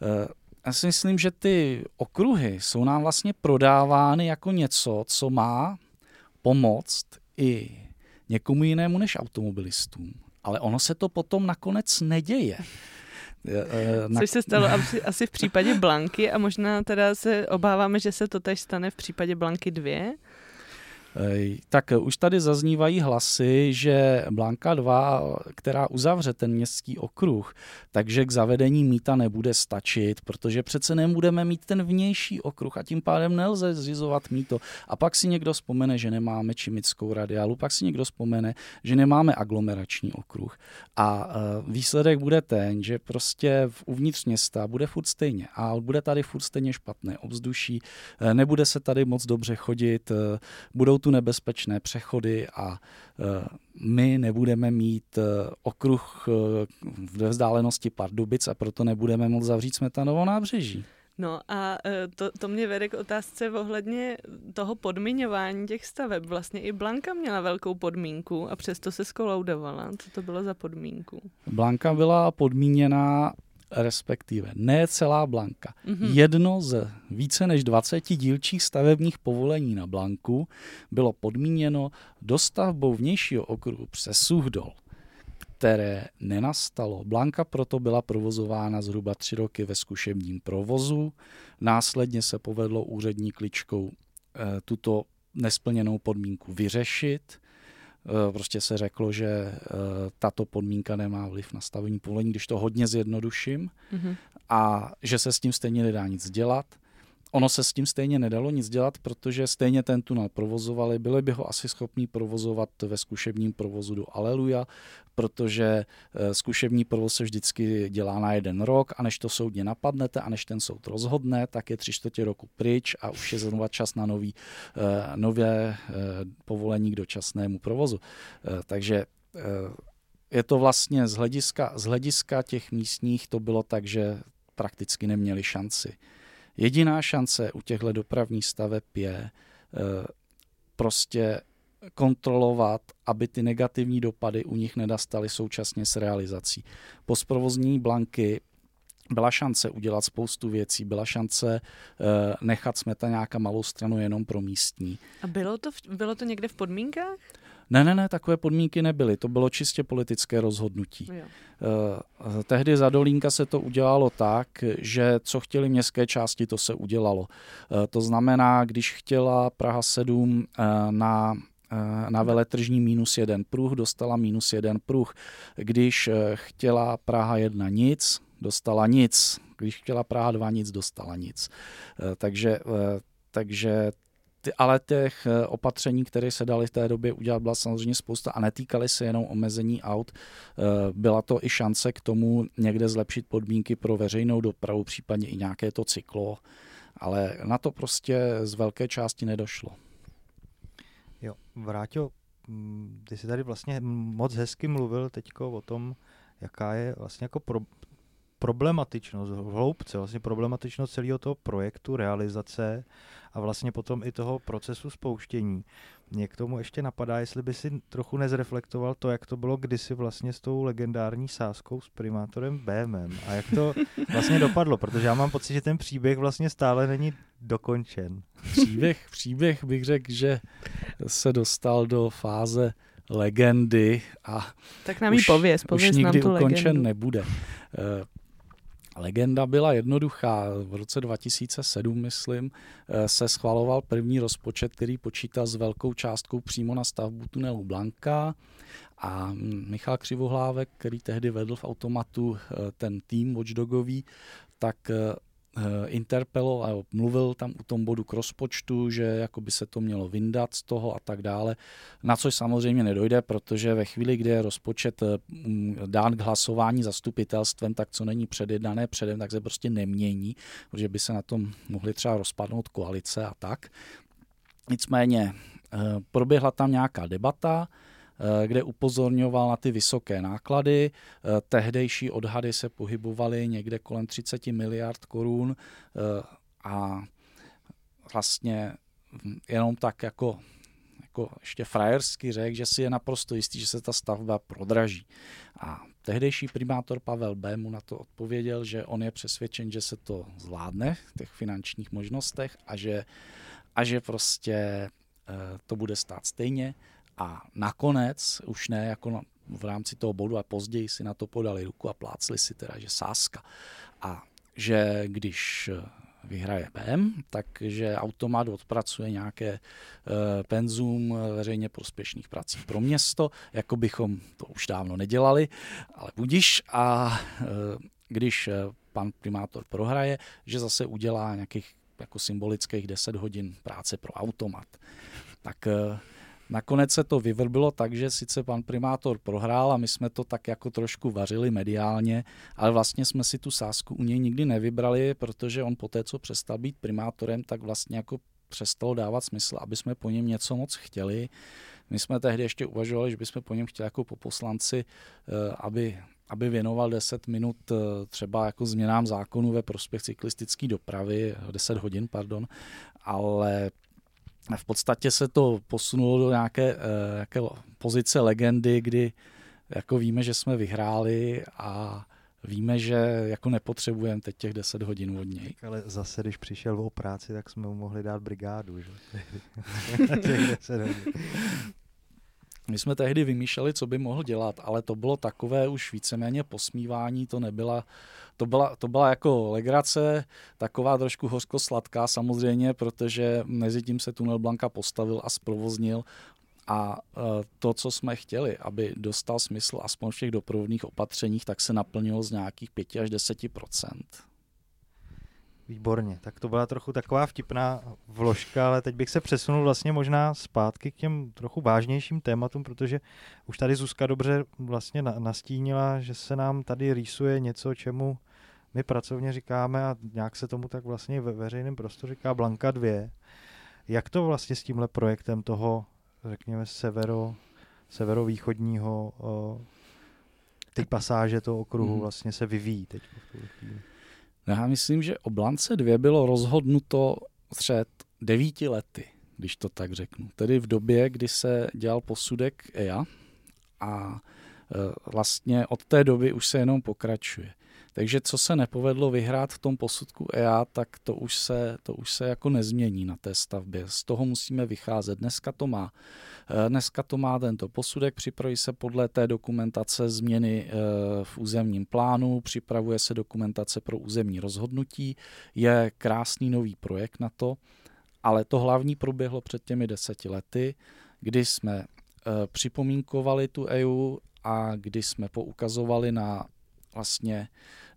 Eh, já si myslím, že ty okruhy jsou nám vlastně prodávány jako něco, co má pomoct i někomu jinému než automobilistům. Ale ono se to potom nakonec neděje. Eh, na... Což se stalo asi, v případě Blanky a možná teda se obáváme, že se to tež stane v případě Blanky 2. Tak už tady zaznívají hlasy, že Blanka 2, která uzavře ten městský okruh, takže k zavedení míta nebude stačit, protože přece nebudeme mít ten vnější okruh a tím pádem nelze zřizovat míto. A pak si někdo vzpomene, že nemáme čimickou radiálu, pak si někdo vzpomene, že nemáme aglomerační okruh. A e, výsledek bude ten, že prostě uvnitř města bude furt stejně a bude tady furt stejně špatné obzduší, e, nebude se tady moc dobře chodit, e, budou tu nebezpečné přechody a e, my nebudeme mít e, okruh e, ve vzdálenosti Pardubic a proto nebudeme moct zavřít Smetanovo nábřeží. No a to, to mě vede k otázce ohledně toho podmiňování těch staveb. Vlastně i Blanka měla velkou podmínku a přesto se skoloudovala. Co to bylo za podmínku? Blanka byla podmíněná respektive ne celá Blanka. Mm-hmm. Jedno z více než 20 dílčích stavebních povolení na Blanku bylo podmíněno dostavbou vnějšího okruhu přes Suchdol, které nenastalo. Blanka proto byla provozována zhruba tři roky ve zkušebním provozu. Následně se povedlo úřední kličkou e, tuto nesplněnou podmínku vyřešit prostě se řeklo, že eh, tato podmínka nemá vliv na stavení povolení, když to hodně zjednoduším, mm-hmm. a že se s tím stejně nedá nic dělat. Ono se s tím stejně nedalo nic dělat, protože stejně ten tunel provozovali, byli by ho asi schopni provozovat ve zkušebním provozu do Aleluja, protože eh, zkušební provoz se vždycky dělá na jeden rok a než to soudně napadnete a než ten soud rozhodne, tak je tři čtvrtě roku pryč a už je znovu čas na nový, eh, nové eh, povolení k dočasnému provozu. Takže je to vlastně z hlediska, z hlediska těch místních to bylo tak, že prakticky neměli šanci. Jediná šance u těchto dopravních staveb je prostě kontrolovat, aby ty negativní dopady u nich nedastaly současně s realizací. Po zprovozní blanky byla šance udělat spoustu věcí, byla šance uh, nechat smeta nějaká malou stranu jenom pro místní. A bylo to, v, bylo to někde v podmínkách? Ne, ne, ne, takové podmínky nebyly. To bylo čistě politické rozhodnutí. Jo. Uh, tehdy za Dolínka se to udělalo tak, že co chtěli městské části, to se udělalo. Uh, to znamená, když chtěla Praha 7 uh, na Eh, na veletržní minus jeden pruh, dostala minus jeden pruh. Když chtěla Praha jedna nic, dostala nic. Když chtěla Praha dva nic, dostala nic. Takže, takže ty, ale těch eh, opatření, které se daly v té době udělat, byla samozřejmě spousta a netýkaly se jenom omezení aut. Eh, byla to i šance k tomu někde zlepšit podmínky pro veřejnou dopravu, případně i nějaké to cyklo, ale na to prostě z velké části nedošlo. Jo, Vráťo, mm, ty jsi tady vlastně moc hezky mluvil teďko o tom, jaká je vlastně jako pro, problematičnost v hloubce, vlastně problematičnost celého toho projektu, realizace a vlastně potom i toho procesu spouštění. Mě k tomu ještě napadá, jestli by si trochu nezreflektoval to, jak to bylo kdysi vlastně s tou legendární sáskou s primátorem BMM a jak to vlastně dopadlo, protože já mám pocit, že ten příběh vlastně stále není dokončen. Příběh, příběh bych řekl, že se dostal do fáze legendy a tak nám už, pověz, pověz už nikdy nám ukončen legendu. nebude. Legenda byla jednoduchá. V roce 2007, myslím, eh, se schvaloval první rozpočet, který počítá s velkou částkou přímo na stavbu tunelu Blanka a Michal Křivohlávek, který tehdy vedl v automatu eh, ten tým watchdogový, tak Eh, interpeloval, mluvil tam u tom bodu k rozpočtu, že jako by se to mělo vyndat z toho a tak dále, na což samozřejmě nedojde, protože ve chvíli, kdy je rozpočet eh, dán k hlasování zastupitelstvem, tak co není předjednané předem, tak se prostě nemění, protože by se na tom mohly třeba rozpadnout koalice a tak. Nicméně eh, proběhla tam nějaká debata, Eh, kde upozorňoval na ty vysoké náklady. Eh, tehdejší odhady se pohybovaly někde kolem 30 miliard korun eh, a vlastně jenom tak jako jako ještě frajersky řekl, že si je naprosto jistý, že se ta stavba prodraží. A tehdejší primátor Pavel B. mu na to odpověděl, že on je přesvědčen, že se to zvládne v těch finančních možnostech a že, a že prostě to bude stát stejně a nakonec, už ne jako na, v rámci toho bodu, a později si na to podali ruku a plácli si teda, že sáska. A že když eh, vyhraje BM, takže automat odpracuje nějaké e, penzum veřejně prospěšných prací pro město, jako bychom to už dávno nedělali, ale budíš a e, když pan primátor prohraje, že zase udělá nějakých jako symbolických 10 hodin práce pro automat. Tak e, Nakonec se to vyvrbilo tak, že sice pan primátor prohrál a my jsme to tak jako trošku vařili mediálně, ale vlastně jsme si tu sásku u něj nikdy nevybrali, protože on po té, co přestal být primátorem, tak vlastně jako přestalo dávat smysl, aby jsme po něm něco moc chtěli. My jsme tehdy ještě uvažovali, že bychom po něm chtěli jako po poslanci, eh, aby aby věnoval 10 minut eh, třeba jako změnám zákonu ve prospěch cyklistické dopravy, 10 hodin, pardon, ale v podstatě se to posunulo do nějaké, uh, nějaké pozice legendy, kdy jako víme, že jsme vyhráli a víme, že jako nepotřebujeme teď těch 10 hodin od něj. Ale zase, když přišel o práci, tak jsme mu mohli dát brigádu, že? My jsme tehdy vymýšleli, co by mohl dělat, ale to bylo takové už víceméně posmívání, to nebyla, to byla, to byla jako legrace, taková trošku hořko-sladká samozřejmě, protože mezi tím se tunel Blanka postavil a zprovoznil. A e, to, co jsme chtěli, aby dostal smysl aspoň v těch doprovodných opatřeních, tak se naplnilo z nějakých 5 až 10 Výborně, tak to byla trochu taková vtipná vložka, ale teď bych se přesunul vlastně možná zpátky k těm trochu vážnějším tématům, protože už tady Zuzka dobře vlastně nastínila, že se nám tady rýsuje něco, čemu my pracovně říkáme a nějak se tomu tak vlastně ve veřejném prostoru říká Blanka 2. Jak to vlastně s tímhle projektem toho, řekněme, severo, severovýchodního ty pasáže toho okruhu mhm. vlastně se vyvíjí teď v tuhle chvíli? Já myslím, že o Blance 2 bylo rozhodnuto před devíti lety, když to tak řeknu. Tedy v době, kdy se dělal posudek EIA a e, vlastně od té doby už se jenom pokračuje. Takže co se nepovedlo vyhrát v tom posudku EA, tak to už se, to už se jako nezmění na té stavbě. Z toho musíme vycházet. Dneska to má, eh, dneska to má tento posudek, připraví se podle té dokumentace změny eh, v územním plánu, připravuje se dokumentace pro územní rozhodnutí, je krásný nový projekt na to, ale to hlavní proběhlo před těmi deseti lety, kdy jsme eh, připomínkovali tu EU a kdy jsme poukazovali na vlastně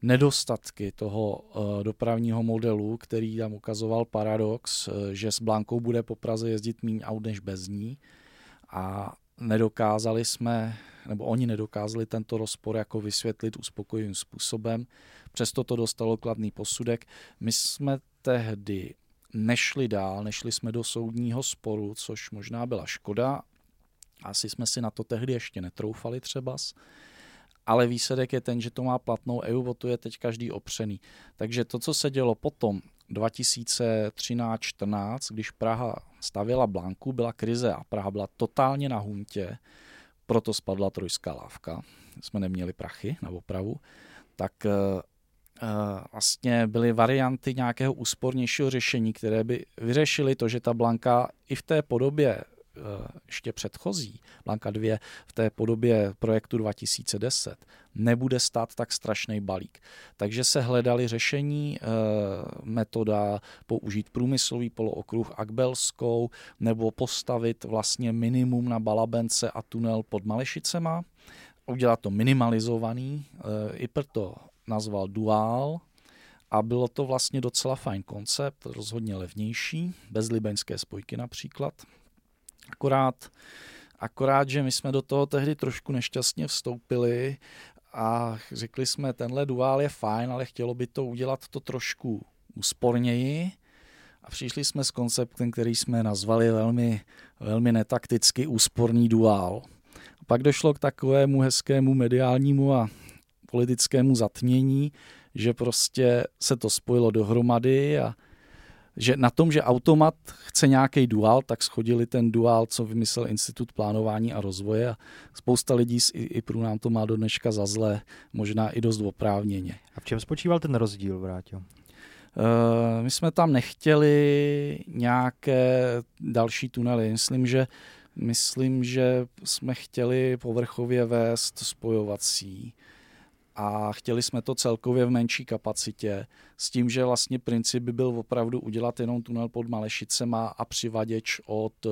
nedostatky toho dopravního modelu, který tam ukazoval paradox, že s Blankou bude po Praze jezdit méně aut než bez ní. A nedokázali jsme, nebo oni nedokázali tento rozpor jako vysvětlit uspokojivým způsobem. Přesto to dostalo kladný posudek. My jsme tehdy nešli dál, nešli jsme do soudního sporu, což možná byla škoda. Asi jsme si na to tehdy ještě netroufali třebas. Ale výsledek je ten, že to má platnou EU, o to je teď každý opřený. Takže to, co se dělo potom, 2013-14, když Praha stavěla Blanku, byla krize a Praha byla totálně na huntě, proto spadla trojská lávka, jsme neměli prachy na opravu, tak uh, vlastně byly varianty nějakého úspornějšího řešení, které by vyřešily to, že ta Blanka i v té podobě Eh, ještě předchozí, Blanka 2 v té podobě projektu 2010, nebude stát tak strašný balík. Takže se hledali řešení, eh, metoda použít průmyslový polookruh Akbelskou nebo postavit vlastně minimum na Balabence a tunel pod Malešicema, udělat to minimalizovaný, eh, i proto nazval Dual, a bylo to vlastně docela fajn koncept, rozhodně levnější, bez libeňské spojky například. Akorát, akorát, že my jsme do toho tehdy trošku nešťastně vstoupili a řekli jsme, tenhle duál je fajn, ale chtělo by to udělat to trošku úsporněji a přišli jsme s konceptem, který jsme nazvali velmi, velmi netakticky úsporný duál. A pak došlo k takovému hezkému mediálnímu a politickému zatmění, že prostě se to spojilo dohromady a že na tom, že automat chce nějaký dual, tak schodili ten dual, co vymyslel Institut plánování a rozvoje a spousta lidí z IPRu nám to má do dneška za zlé, možná i dost oprávněně. A v čem spočíval ten rozdíl, Vrátil? Uh, my jsme tam nechtěli nějaké další tunely. Myslím, že myslím, že jsme chtěli povrchově vést spojovací a chtěli jsme to celkově v menší kapacitě s tím, že vlastně princip by byl opravdu udělat jenom tunel pod Malešicema a přivaděč od,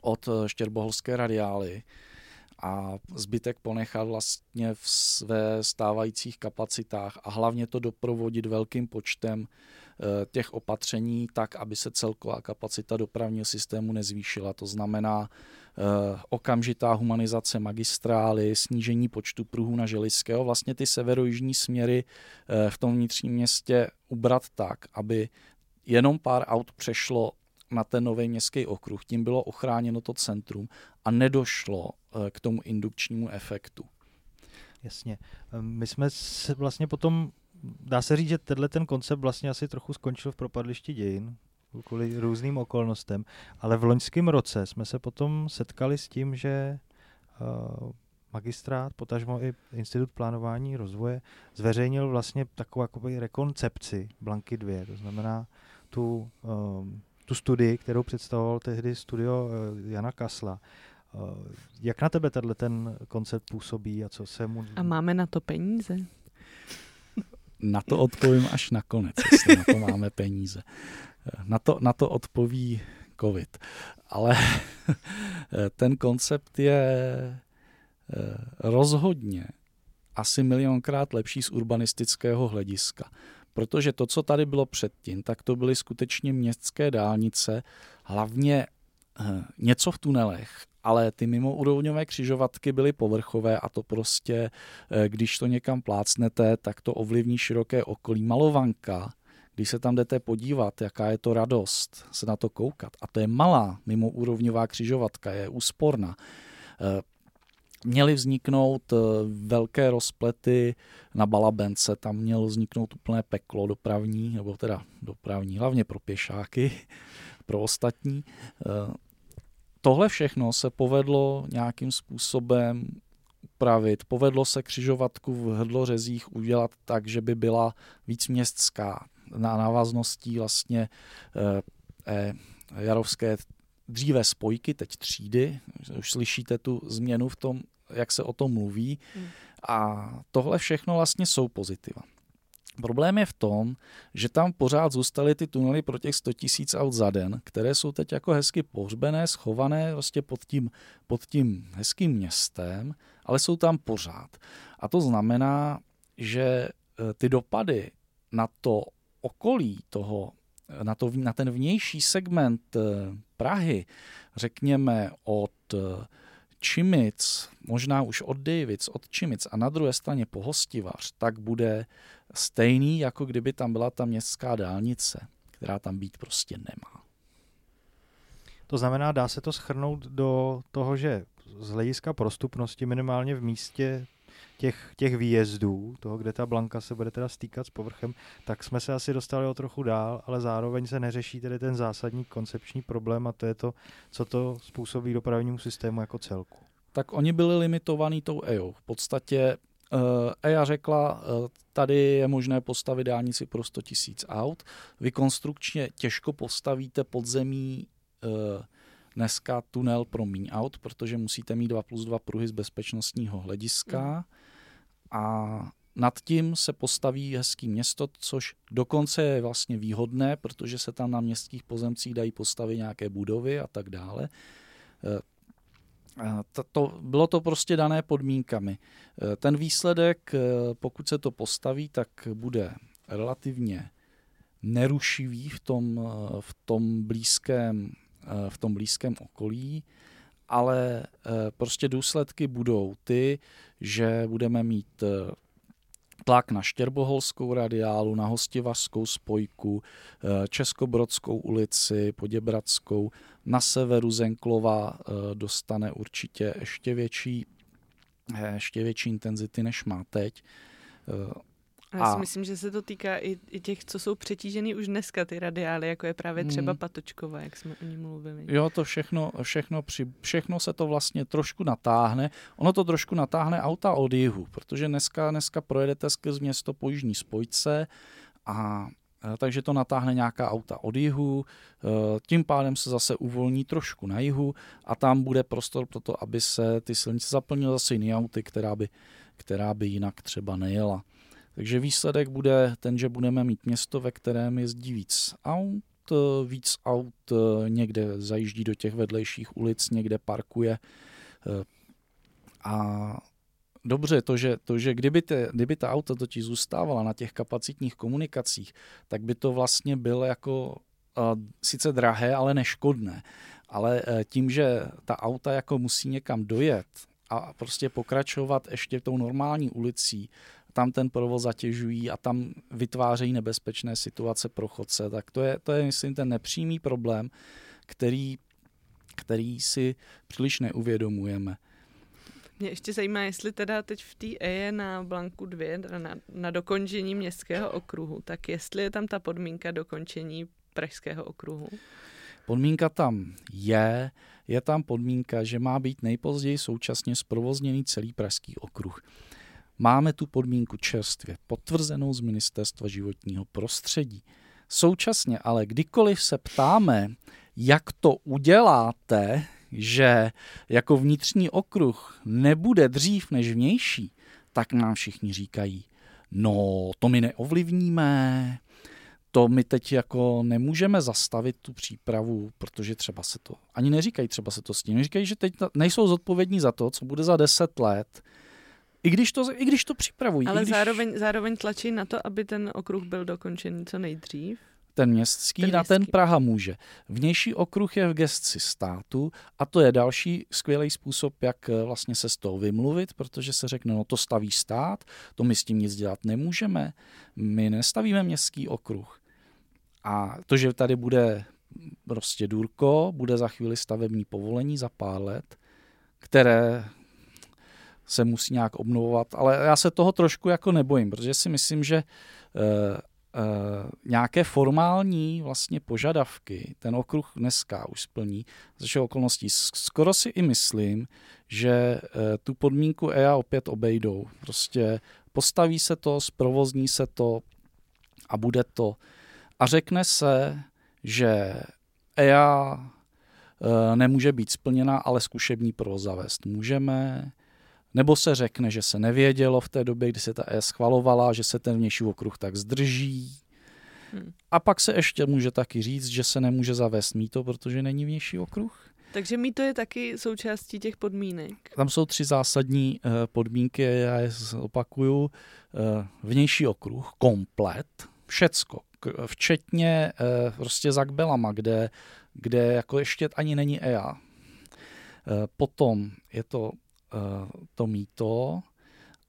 od Štěrboholské radiály a zbytek ponechat vlastně v své stávajících kapacitách a hlavně to doprovodit velkým počtem Eh, těch opatření tak, aby se celková kapacita dopravního systému nezvýšila. To znamená okamžitá humanizace magistrály, snížení počtu pruhů na Želického, vlastně ty severojižní směry eh, v tom vnitřním městě ubrat tak, aby jenom pár aut přešlo na ten nový městský okruh, tím bylo ochráněno to centrum a nedošlo k tomu indukčnímu efektu. Jasně. My jsme se vlastně potom dá se říct, že tenhle ten koncept vlastně asi trochu skončil v propadlišti dějin kvůli různým okolnostem, ale v loňském roce jsme se potom setkali s tím, že uh, magistrát, potažmo i Institut plánování rozvoje zveřejnil vlastně takovou jakoby rekoncepci Blanky 2, to znamená tu, um, tu studii, kterou představoval tehdy studio uh, Jana Kasla. Uh, jak na tebe tenhle ten koncept působí a co se mu... A máme na to peníze? Na to odpovím až nakonec, jestli na to máme peníze. Na to, na to odpoví COVID. Ale ten koncept je eh, rozhodně asi milionkrát lepší z urbanistického hlediska. Protože to, co tady bylo předtím, tak to byly skutečně městské dálnice, hlavně eh, něco v tunelech ale ty mimoúrovňové křižovatky byly povrchové a to prostě, eh, když to někam plácnete, tak to ovlivní široké okolí. Malovanka, když se tam jdete podívat, jaká je to radost se na to koukat, a to je malá mimoúrovňová křižovatka, je úsporná, eh, měly vzniknout eh, velké rozplety na Balabence, tam mělo vzniknout úplné peklo dopravní, nebo teda dopravní, hlavně pro pěšáky, pro ostatní. Tohle všechno se povedlo nějakým způsobem upravit. Povedlo se křižovatku v hrdlořezích udělat tak, že by byla víc městská návazností vlastně eh, eh, Jarovské dříve spojky, teď třídy. Už slyšíte tu změnu v tom, jak se o tom mluví. Hmm. A tohle všechno vlastně jsou pozitiva. Problém je v tom, že tam pořád zůstaly ty tunely pro těch 100 tisíc aut za den, které jsou teď jako hezky pohřbené, schované vlastně pod tím, pod tím hezkým městem, ale jsou tam pořád. A to znamená, že ty dopady na to okolí toho, na, to, na ten vnější segment Prahy, řekněme od Čimic, možná už od Davids, od Čimic a na druhé straně Pohostivař, tak bude stejný, jako kdyby tam byla ta městská dálnice, která tam být prostě nemá. To znamená, dá se to schrnout do toho, že z hlediska prostupnosti minimálně v místě těch, těch výjezdů, toho, kde ta blanka se bude teda stýkat s povrchem, tak jsme se asi dostali o trochu dál, ale zároveň se neřeší tedy ten zásadní koncepční problém a to je to, co to způsobí dopravnímu systému jako celku. Tak oni byli limitovaní tou EO. V podstatě uh, EA řekla, uh, tady je možné postavit dálnici pro 100 tisíc aut. Vy konstrukčně těžko postavíte podzemí uh, dneska tunel pro míň aut, protože musíte mít 2 plus 2 pruhy z bezpečnostního hlediska. Mm a nad tím se postaví hezký město, což dokonce je vlastně výhodné, protože se tam na městských pozemcích dají postavit nějaké budovy a tak dále. E, to, bylo to prostě dané podmínkami. E, ten výsledek, e, pokud se to postaví, tak bude relativně nerušivý v tom, v tom, blízkém, v tom blízkém okolí ale eh, prostě důsledky budou ty, že budeme mít eh, tlak na Štěrboholskou radiálu, na Hostivařskou spojku, eh, Českobrodskou ulici, Poděbradskou. Na severu Zenklova dostane určitě ještě větší, ještě větší intenzity, než má teď. Já si myslím, že se to týká i, i těch, co jsou přetížený už dneska, ty radiály, jako je právě třeba hmm. Patočkova, jak jsme o ní mluvili. Jo, to všechno, všechno, při, všechno se to vlastně trošku natáhne. Ono to trošku natáhne auta od jihu, protože dneska, dneska projedete skrz město po jižní spojce a takže to natáhne nějaká auta od jihu, e, tím pádem se zase uvolní trošku na jihu a tam bude prostor pro to, aby se ty silnice zaplnily zase jiný auty, která by, která by jinak třeba nejela. Takže výsledek bude ten, že budeme mít město, ve kterém jezdí víc aut, víc aut někde zajíždí do těch vedlejších ulic, někde parkuje. A dobře, to, že, to, že kdyby, te, kdyby ta auta totiž zůstávala na těch kapacitních komunikacích, tak by to vlastně bylo jako uh, sice drahé, ale neškodné. Ale tím, že ta auta jako musí někam dojet a prostě pokračovat ještě tou normální ulicí, tam ten provoz zatěžují a tam vytvářejí nebezpečné situace pro chodce, tak to je, to je myslím, ten nepřímý problém, který, který si příliš neuvědomujeme. Mě ještě zajímá, jestli teda teď v té EE na Blanku 2, na, na dokončení městského okruhu, tak jestli je tam ta podmínka dokončení pražského okruhu? Podmínka tam je, je tam podmínka, že má být nejpozději současně zprovozněný celý pražský okruh. Máme tu podmínku čerstvě potvrzenou z Ministerstva životního prostředí. Současně ale kdykoliv se ptáme, jak to uděláte, že jako vnitřní okruh nebude dřív než vnější, tak nám všichni říkají, no to my neovlivníme, to my teď jako nemůžeme zastavit tu přípravu, protože třeba se to, ani neříkají třeba se to s tím, říkají, že teď nejsou zodpovědní za to, co bude za deset let, i když to, i když to připravují. Ale když... zároveň, zároveň tlačí na to, aby ten okruh byl dokončený co nejdřív. Ten městský, ten městský na ten Praha může. Vnější okruh je v gestci státu a to je další skvělý způsob, jak eh, vlastně se z toho vymluvit, protože se řekne, no to staví stát, to my s tím nic dělat nemůžeme, my nestavíme městský okruh. A to, že tady bude prostě důrko, bude za chvíli stavební povolení za pár let, které se musí nějak obnovovat, ale já se toho trošku jako nebojím, protože si myslím, že uh, uh, nějaké formální vlastně požadavky ten okruh dneska už splní ze všech okolností. Skoro si i myslím, že uh, tu podmínku EA opět obejdou. Prostě postaví se to, zprovozní se to a bude to. A řekne se, že EA nemůže být splněna, ale zkušební provoz zavést můžeme, nebo se řekne, že se nevědělo v té době, kdy se ta E schvalovala, že se ten vnější okruh tak zdrží. Hmm. A pak se ještě může taky říct, že se nemůže zavést mýto, protože není vnější okruh. Takže mi to je taky součástí těch podmínek. Tam jsou tři zásadní uh, podmínky, já je opakuju. Uh, vnější okruh, komplet, všecko, včetně uh, prostě Zakbelama, kde, kde jako ještě ani není EA. Uh, potom je to to mýto,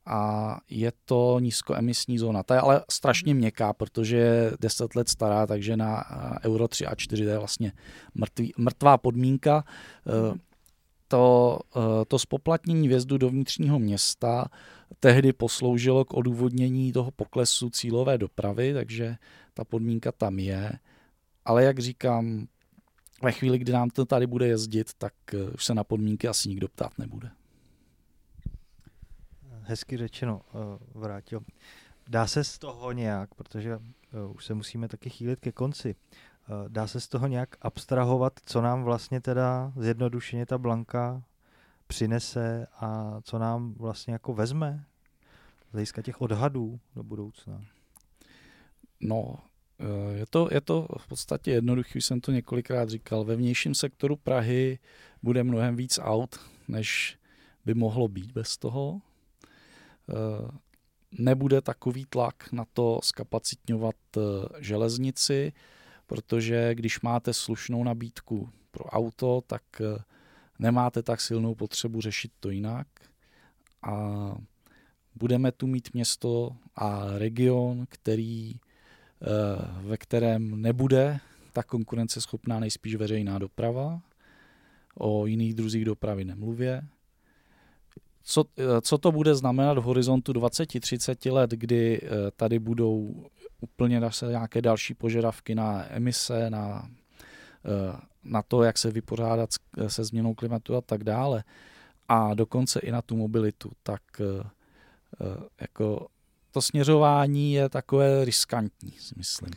a je to nízkoemisní zóna. Ta je ale strašně měkká, protože je 10 let stará, takže na Euro 3 a 4 je vlastně mrtvý, mrtvá podmínka. Mm. To, eh, to spoplatnění vjezdu do vnitřního města tehdy posloužilo k odůvodnění toho poklesu cílové dopravy, takže ta podmínka tam je. Ale jak říkám, ve chvíli, kdy nám to tady bude jezdit, tak eh, už se na podmínky asi nikdo ptát nebude hezky řečeno, uh, vrátil. Dá se z toho nějak, protože uh, už se musíme taky chýlit ke konci, uh, dá se z toho nějak abstrahovat, co nám vlastně teda zjednodušeně ta Blanka přinese a co nám vlastně jako vezme z hlediska těch odhadů do budoucna? No, je to, je to v podstatě jednoduché, už jsem to několikrát říkal. Ve vnějším sektoru Prahy bude mnohem víc aut, než by mohlo být bez toho. Eh, nebude takový tlak na to skapacitňovat eh, železnici, protože když máte slušnou nabídku pro auto, tak eh, nemáte tak silnou potřebu řešit to jinak. A budeme tu mít město a region, který, ve kterém nebude ta konkurenceschopná nejspíš veřejná doprava, o jiných druzích dopravy nemluvě, co, eh, co to bude znamenat v horizontu 20-30 let, kdy eh, tady budou úplně zase nějaké další požadavky na emise, na, eh, na to, jak se vypořádat se změnou klimatu a tak dále, a dokonce i na tu mobilitu, tak jako to směřování je takové riskantní, si myslím.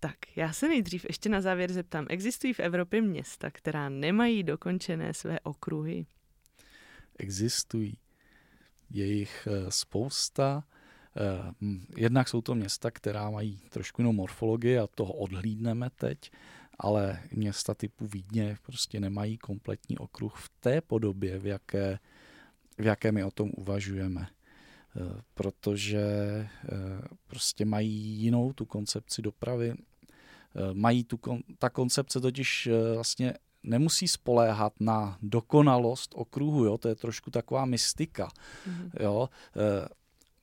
Tak, já se nejdřív ještě na závěr zeptám. Existují v Evropě města, která nemají dokončené své okruhy? Existují. Je jich eh, spousta. Eh, jednak jsou to města, která mají trošku jinou morfologii a toho odhlídneme teď, ale města typu Vídně prostě nemají kompletní okruh v té podobě, v jaké, v jaké my o tom uvažujeme. Eh, protože prostě mají jinou tu koncepci dopravy. Mají tu, ta koncepce totiž vlastně nemusí spoléhat na dokonalost okruhu, jo? to je trošku taková mystika. Mm-hmm. Jo? E,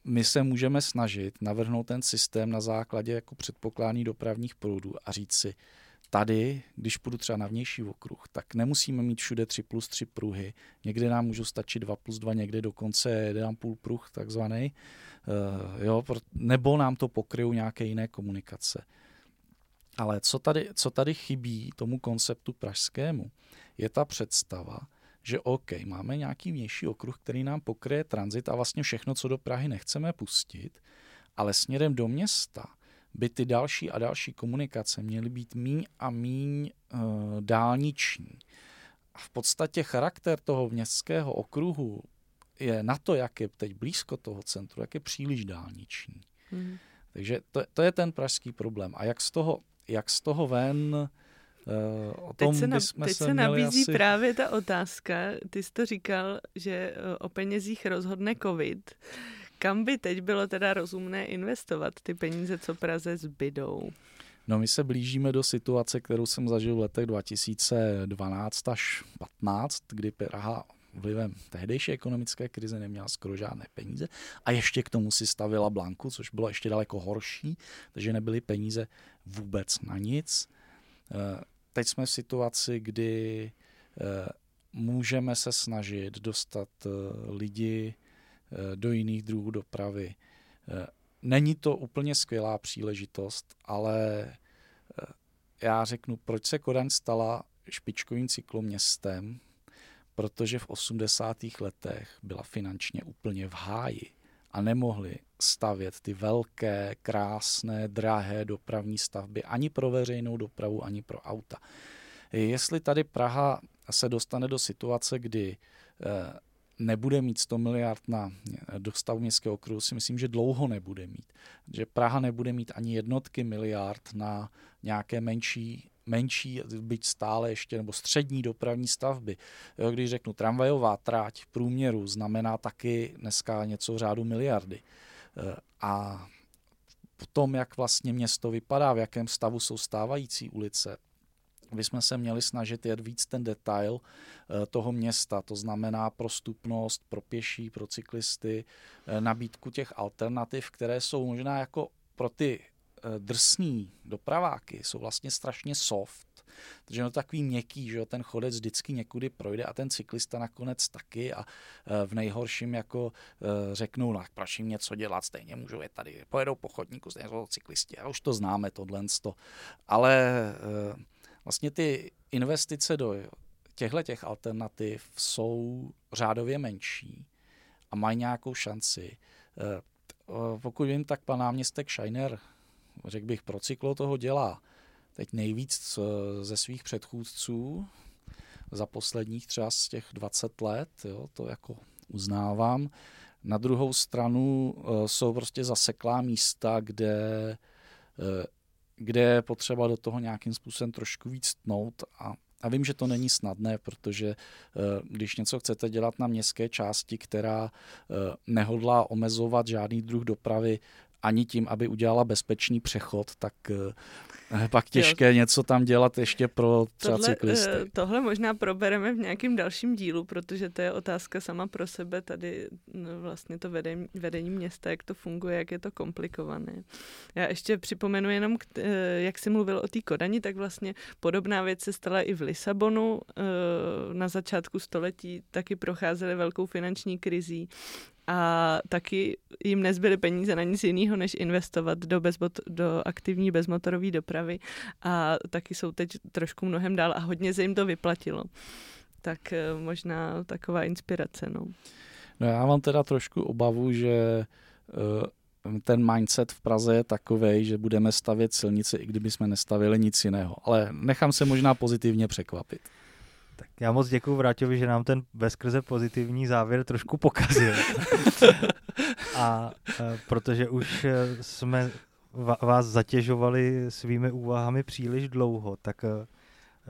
my se můžeme snažit navrhnout ten systém na základě jako předpokládání dopravních proudů a říct si, tady, když půjdu třeba na vnější okruh, tak nemusíme mít všude 3 plus 3 pruhy. Někde nám můžou stačit 2 plus 2, někde dokonce 1,5 pruh takzvaný. Uh, jo, nebo nám to pokryjou nějaké jiné komunikace. Ale co tady, co tady chybí tomu konceptu pražskému, je ta představa, že OK, máme nějaký vnější okruh, který nám pokryje tranzit a vlastně všechno, co do Prahy nechceme pustit, ale směrem do města by ty další a další komunikace měly být míň a míň uh, dálniční. A v podstatě charakter toho městského okruhu je na to, jak je teď blízko toho centru, jak je příliš dálniční. Mm. Takže to, to je ten pražský problém. A jak z toho jak z toho ven, Uh, o tom teď se, na, teď se, se nabízí asi... právě ta otázka, ty jsi to říkal, že eh, o penězích rozhodne covid. Kam by teď bylo teda rozumné investovat ty peníze, co Praze zbydou? No my se blížíme do situace, kterou jsem zažil v letech 2012 až 15, kdy Praha vlivem tehdejší ekonomické krize neměla skoro žádné peníze a ještě k tomu si stavila Blanku, což bylo ještě daleko horší, takže nebyly peníze vůbec na nic. Eh, teď jsme v situaci, kdy eh, můžeme se snažit dostat eh, lidi do jiných druhů dopravy. Není to úplně skvělá příležitost, ale já řeknu, proč se Kodaň stala špičkovým cykloměstem, protože v 80. letech byla finančně úplně v háji a nemohli stavět ty velké, krásné, drahé dopravní stavby ani pro veřejnou dopravu, ani pro auta. Jestli tady Praha se dostane do situace, kdy eh, nebude mít 100 miliard na dostavu městského okruhu, si myslím, že dlouho nebude mít. Že Praha nebude mít ani jednotky miliard na nějaké menší menší, byť stále ještě, nebo střední dopravní stavby. Jo, když řeknu tramvajová tráť v průměru, znamená taky dneska něco v řádu miliardy. Eh, a tom, jak vlastně město vypadá, v jakém stavu jsou stávající ulice, bychom se měli snažit jet víc ten detail eh, toho města, to znamená prostupnost pro pěší, pro cyklisty, eh, nabídku těch alternativ, které jsou možná jako pro ty eh, drsný dopraváky, jsou vlastně strašně soft, protože no takový měkký, že jo, ten chodec vždycky někudy projde a ten cyklista nakonec taky a v nejhorším jako řeknou, no proč jim něco dělat, stejně můžou je tady, pojedou po chodníku, stejně jsou cyklisti, a už to známe tohle, ale vlastně ty investice do těchto těch alternativ jsou řádově menší a mají nějakou šanci. Eh, pokud vím, tak pan náměstek Scheiner, řekl bych, pro cyklo toho dělá teď nejvíc ze svých předchůdců za posledních třeba z těch 20 let, jo, to jako uznávám. Na druhou stranu eh, jsou prostě zaseklá místa, kde eh, kde je potřeba do toho nějakým způsobem trošku víc tnout a a vím, že to není snadné, protože eh, když něco chcete dělat na městské části, která eh, nehodlá omezovat žádný druh dopravy ani tím, aby udělala bezpečný přechod, tak eh, pak těžké jo. něco tam dělat ještě pro třeba tohle, cyklisty. Tohle možná probereme v nějakém dalším dílu, protože to je otázka sama pro sebe, tady no, vlastně to vedení, vedení města, jak to funguje, jak je to komplikované. Já ještě připomenu jenom, jak jsi mluvil o té Kodani, tak vlastně podobná věc se stala i v Lisabonu. Na začátku století taky procházely velkou finanční krizí a taky jim nezbyly peníze na nic jiného, než investovat do, bezbot, do aktivní bezmotorové dopravy a taky jsou teď trošku mnohem dál a hodně se jim to vyplatilo. Tak eh, možná taková inspirace. No. no já mám teda trošku obavu, že uh, ten mindset v Praze je takový, že budeme stavět silnice, i kdyby jsme nestavili nic jiného. Ale nechám se možná pozitivně překvapit. Tak já moc děkuji Vráťovi, že nám ten bezkrze pozitivní závěr trošku pokazil. a e, protože už e, jsme vás zatěžovali svými úvahami příliš dlouho, tak e,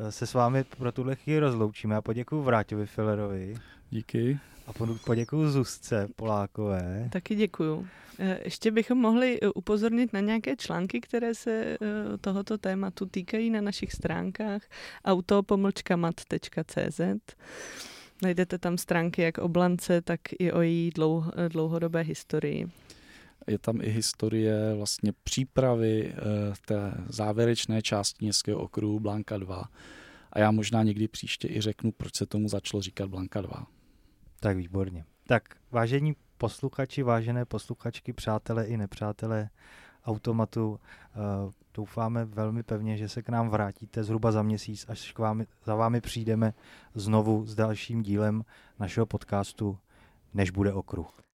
se s vámi pro tuhle chvíli rozloučíme. A poděkuji Vráťovi Fillerovi. Díky. A poděkuji Zuzce Polákové. Taky děkuju. Eh, ještě bychom mohli eh, upozornit na nějaké články, které se eh, tohoto tématu týkají na našich stránkách autopomlčkamat.cz. Najdete tam stránky jak o Blance, tak i o její dlouhodobé historii. Je tam i historie vlastně přípravy té závěrečné části městského okruhu Blanka 2. A já možná někdy příště i řeknu, proč se tomu začalo říkat Blanka 2. Tak výborně. Tak vážení posluchači, vážené posluchačky, přátelé i nepřátelé automatu, uh, doufáme velmi pevně, že se k nám vrátíte zhruba za měsíc, až k vámi, za vámi přijdeme znovu s dalším dílem našeho podcastu, než bude okruh.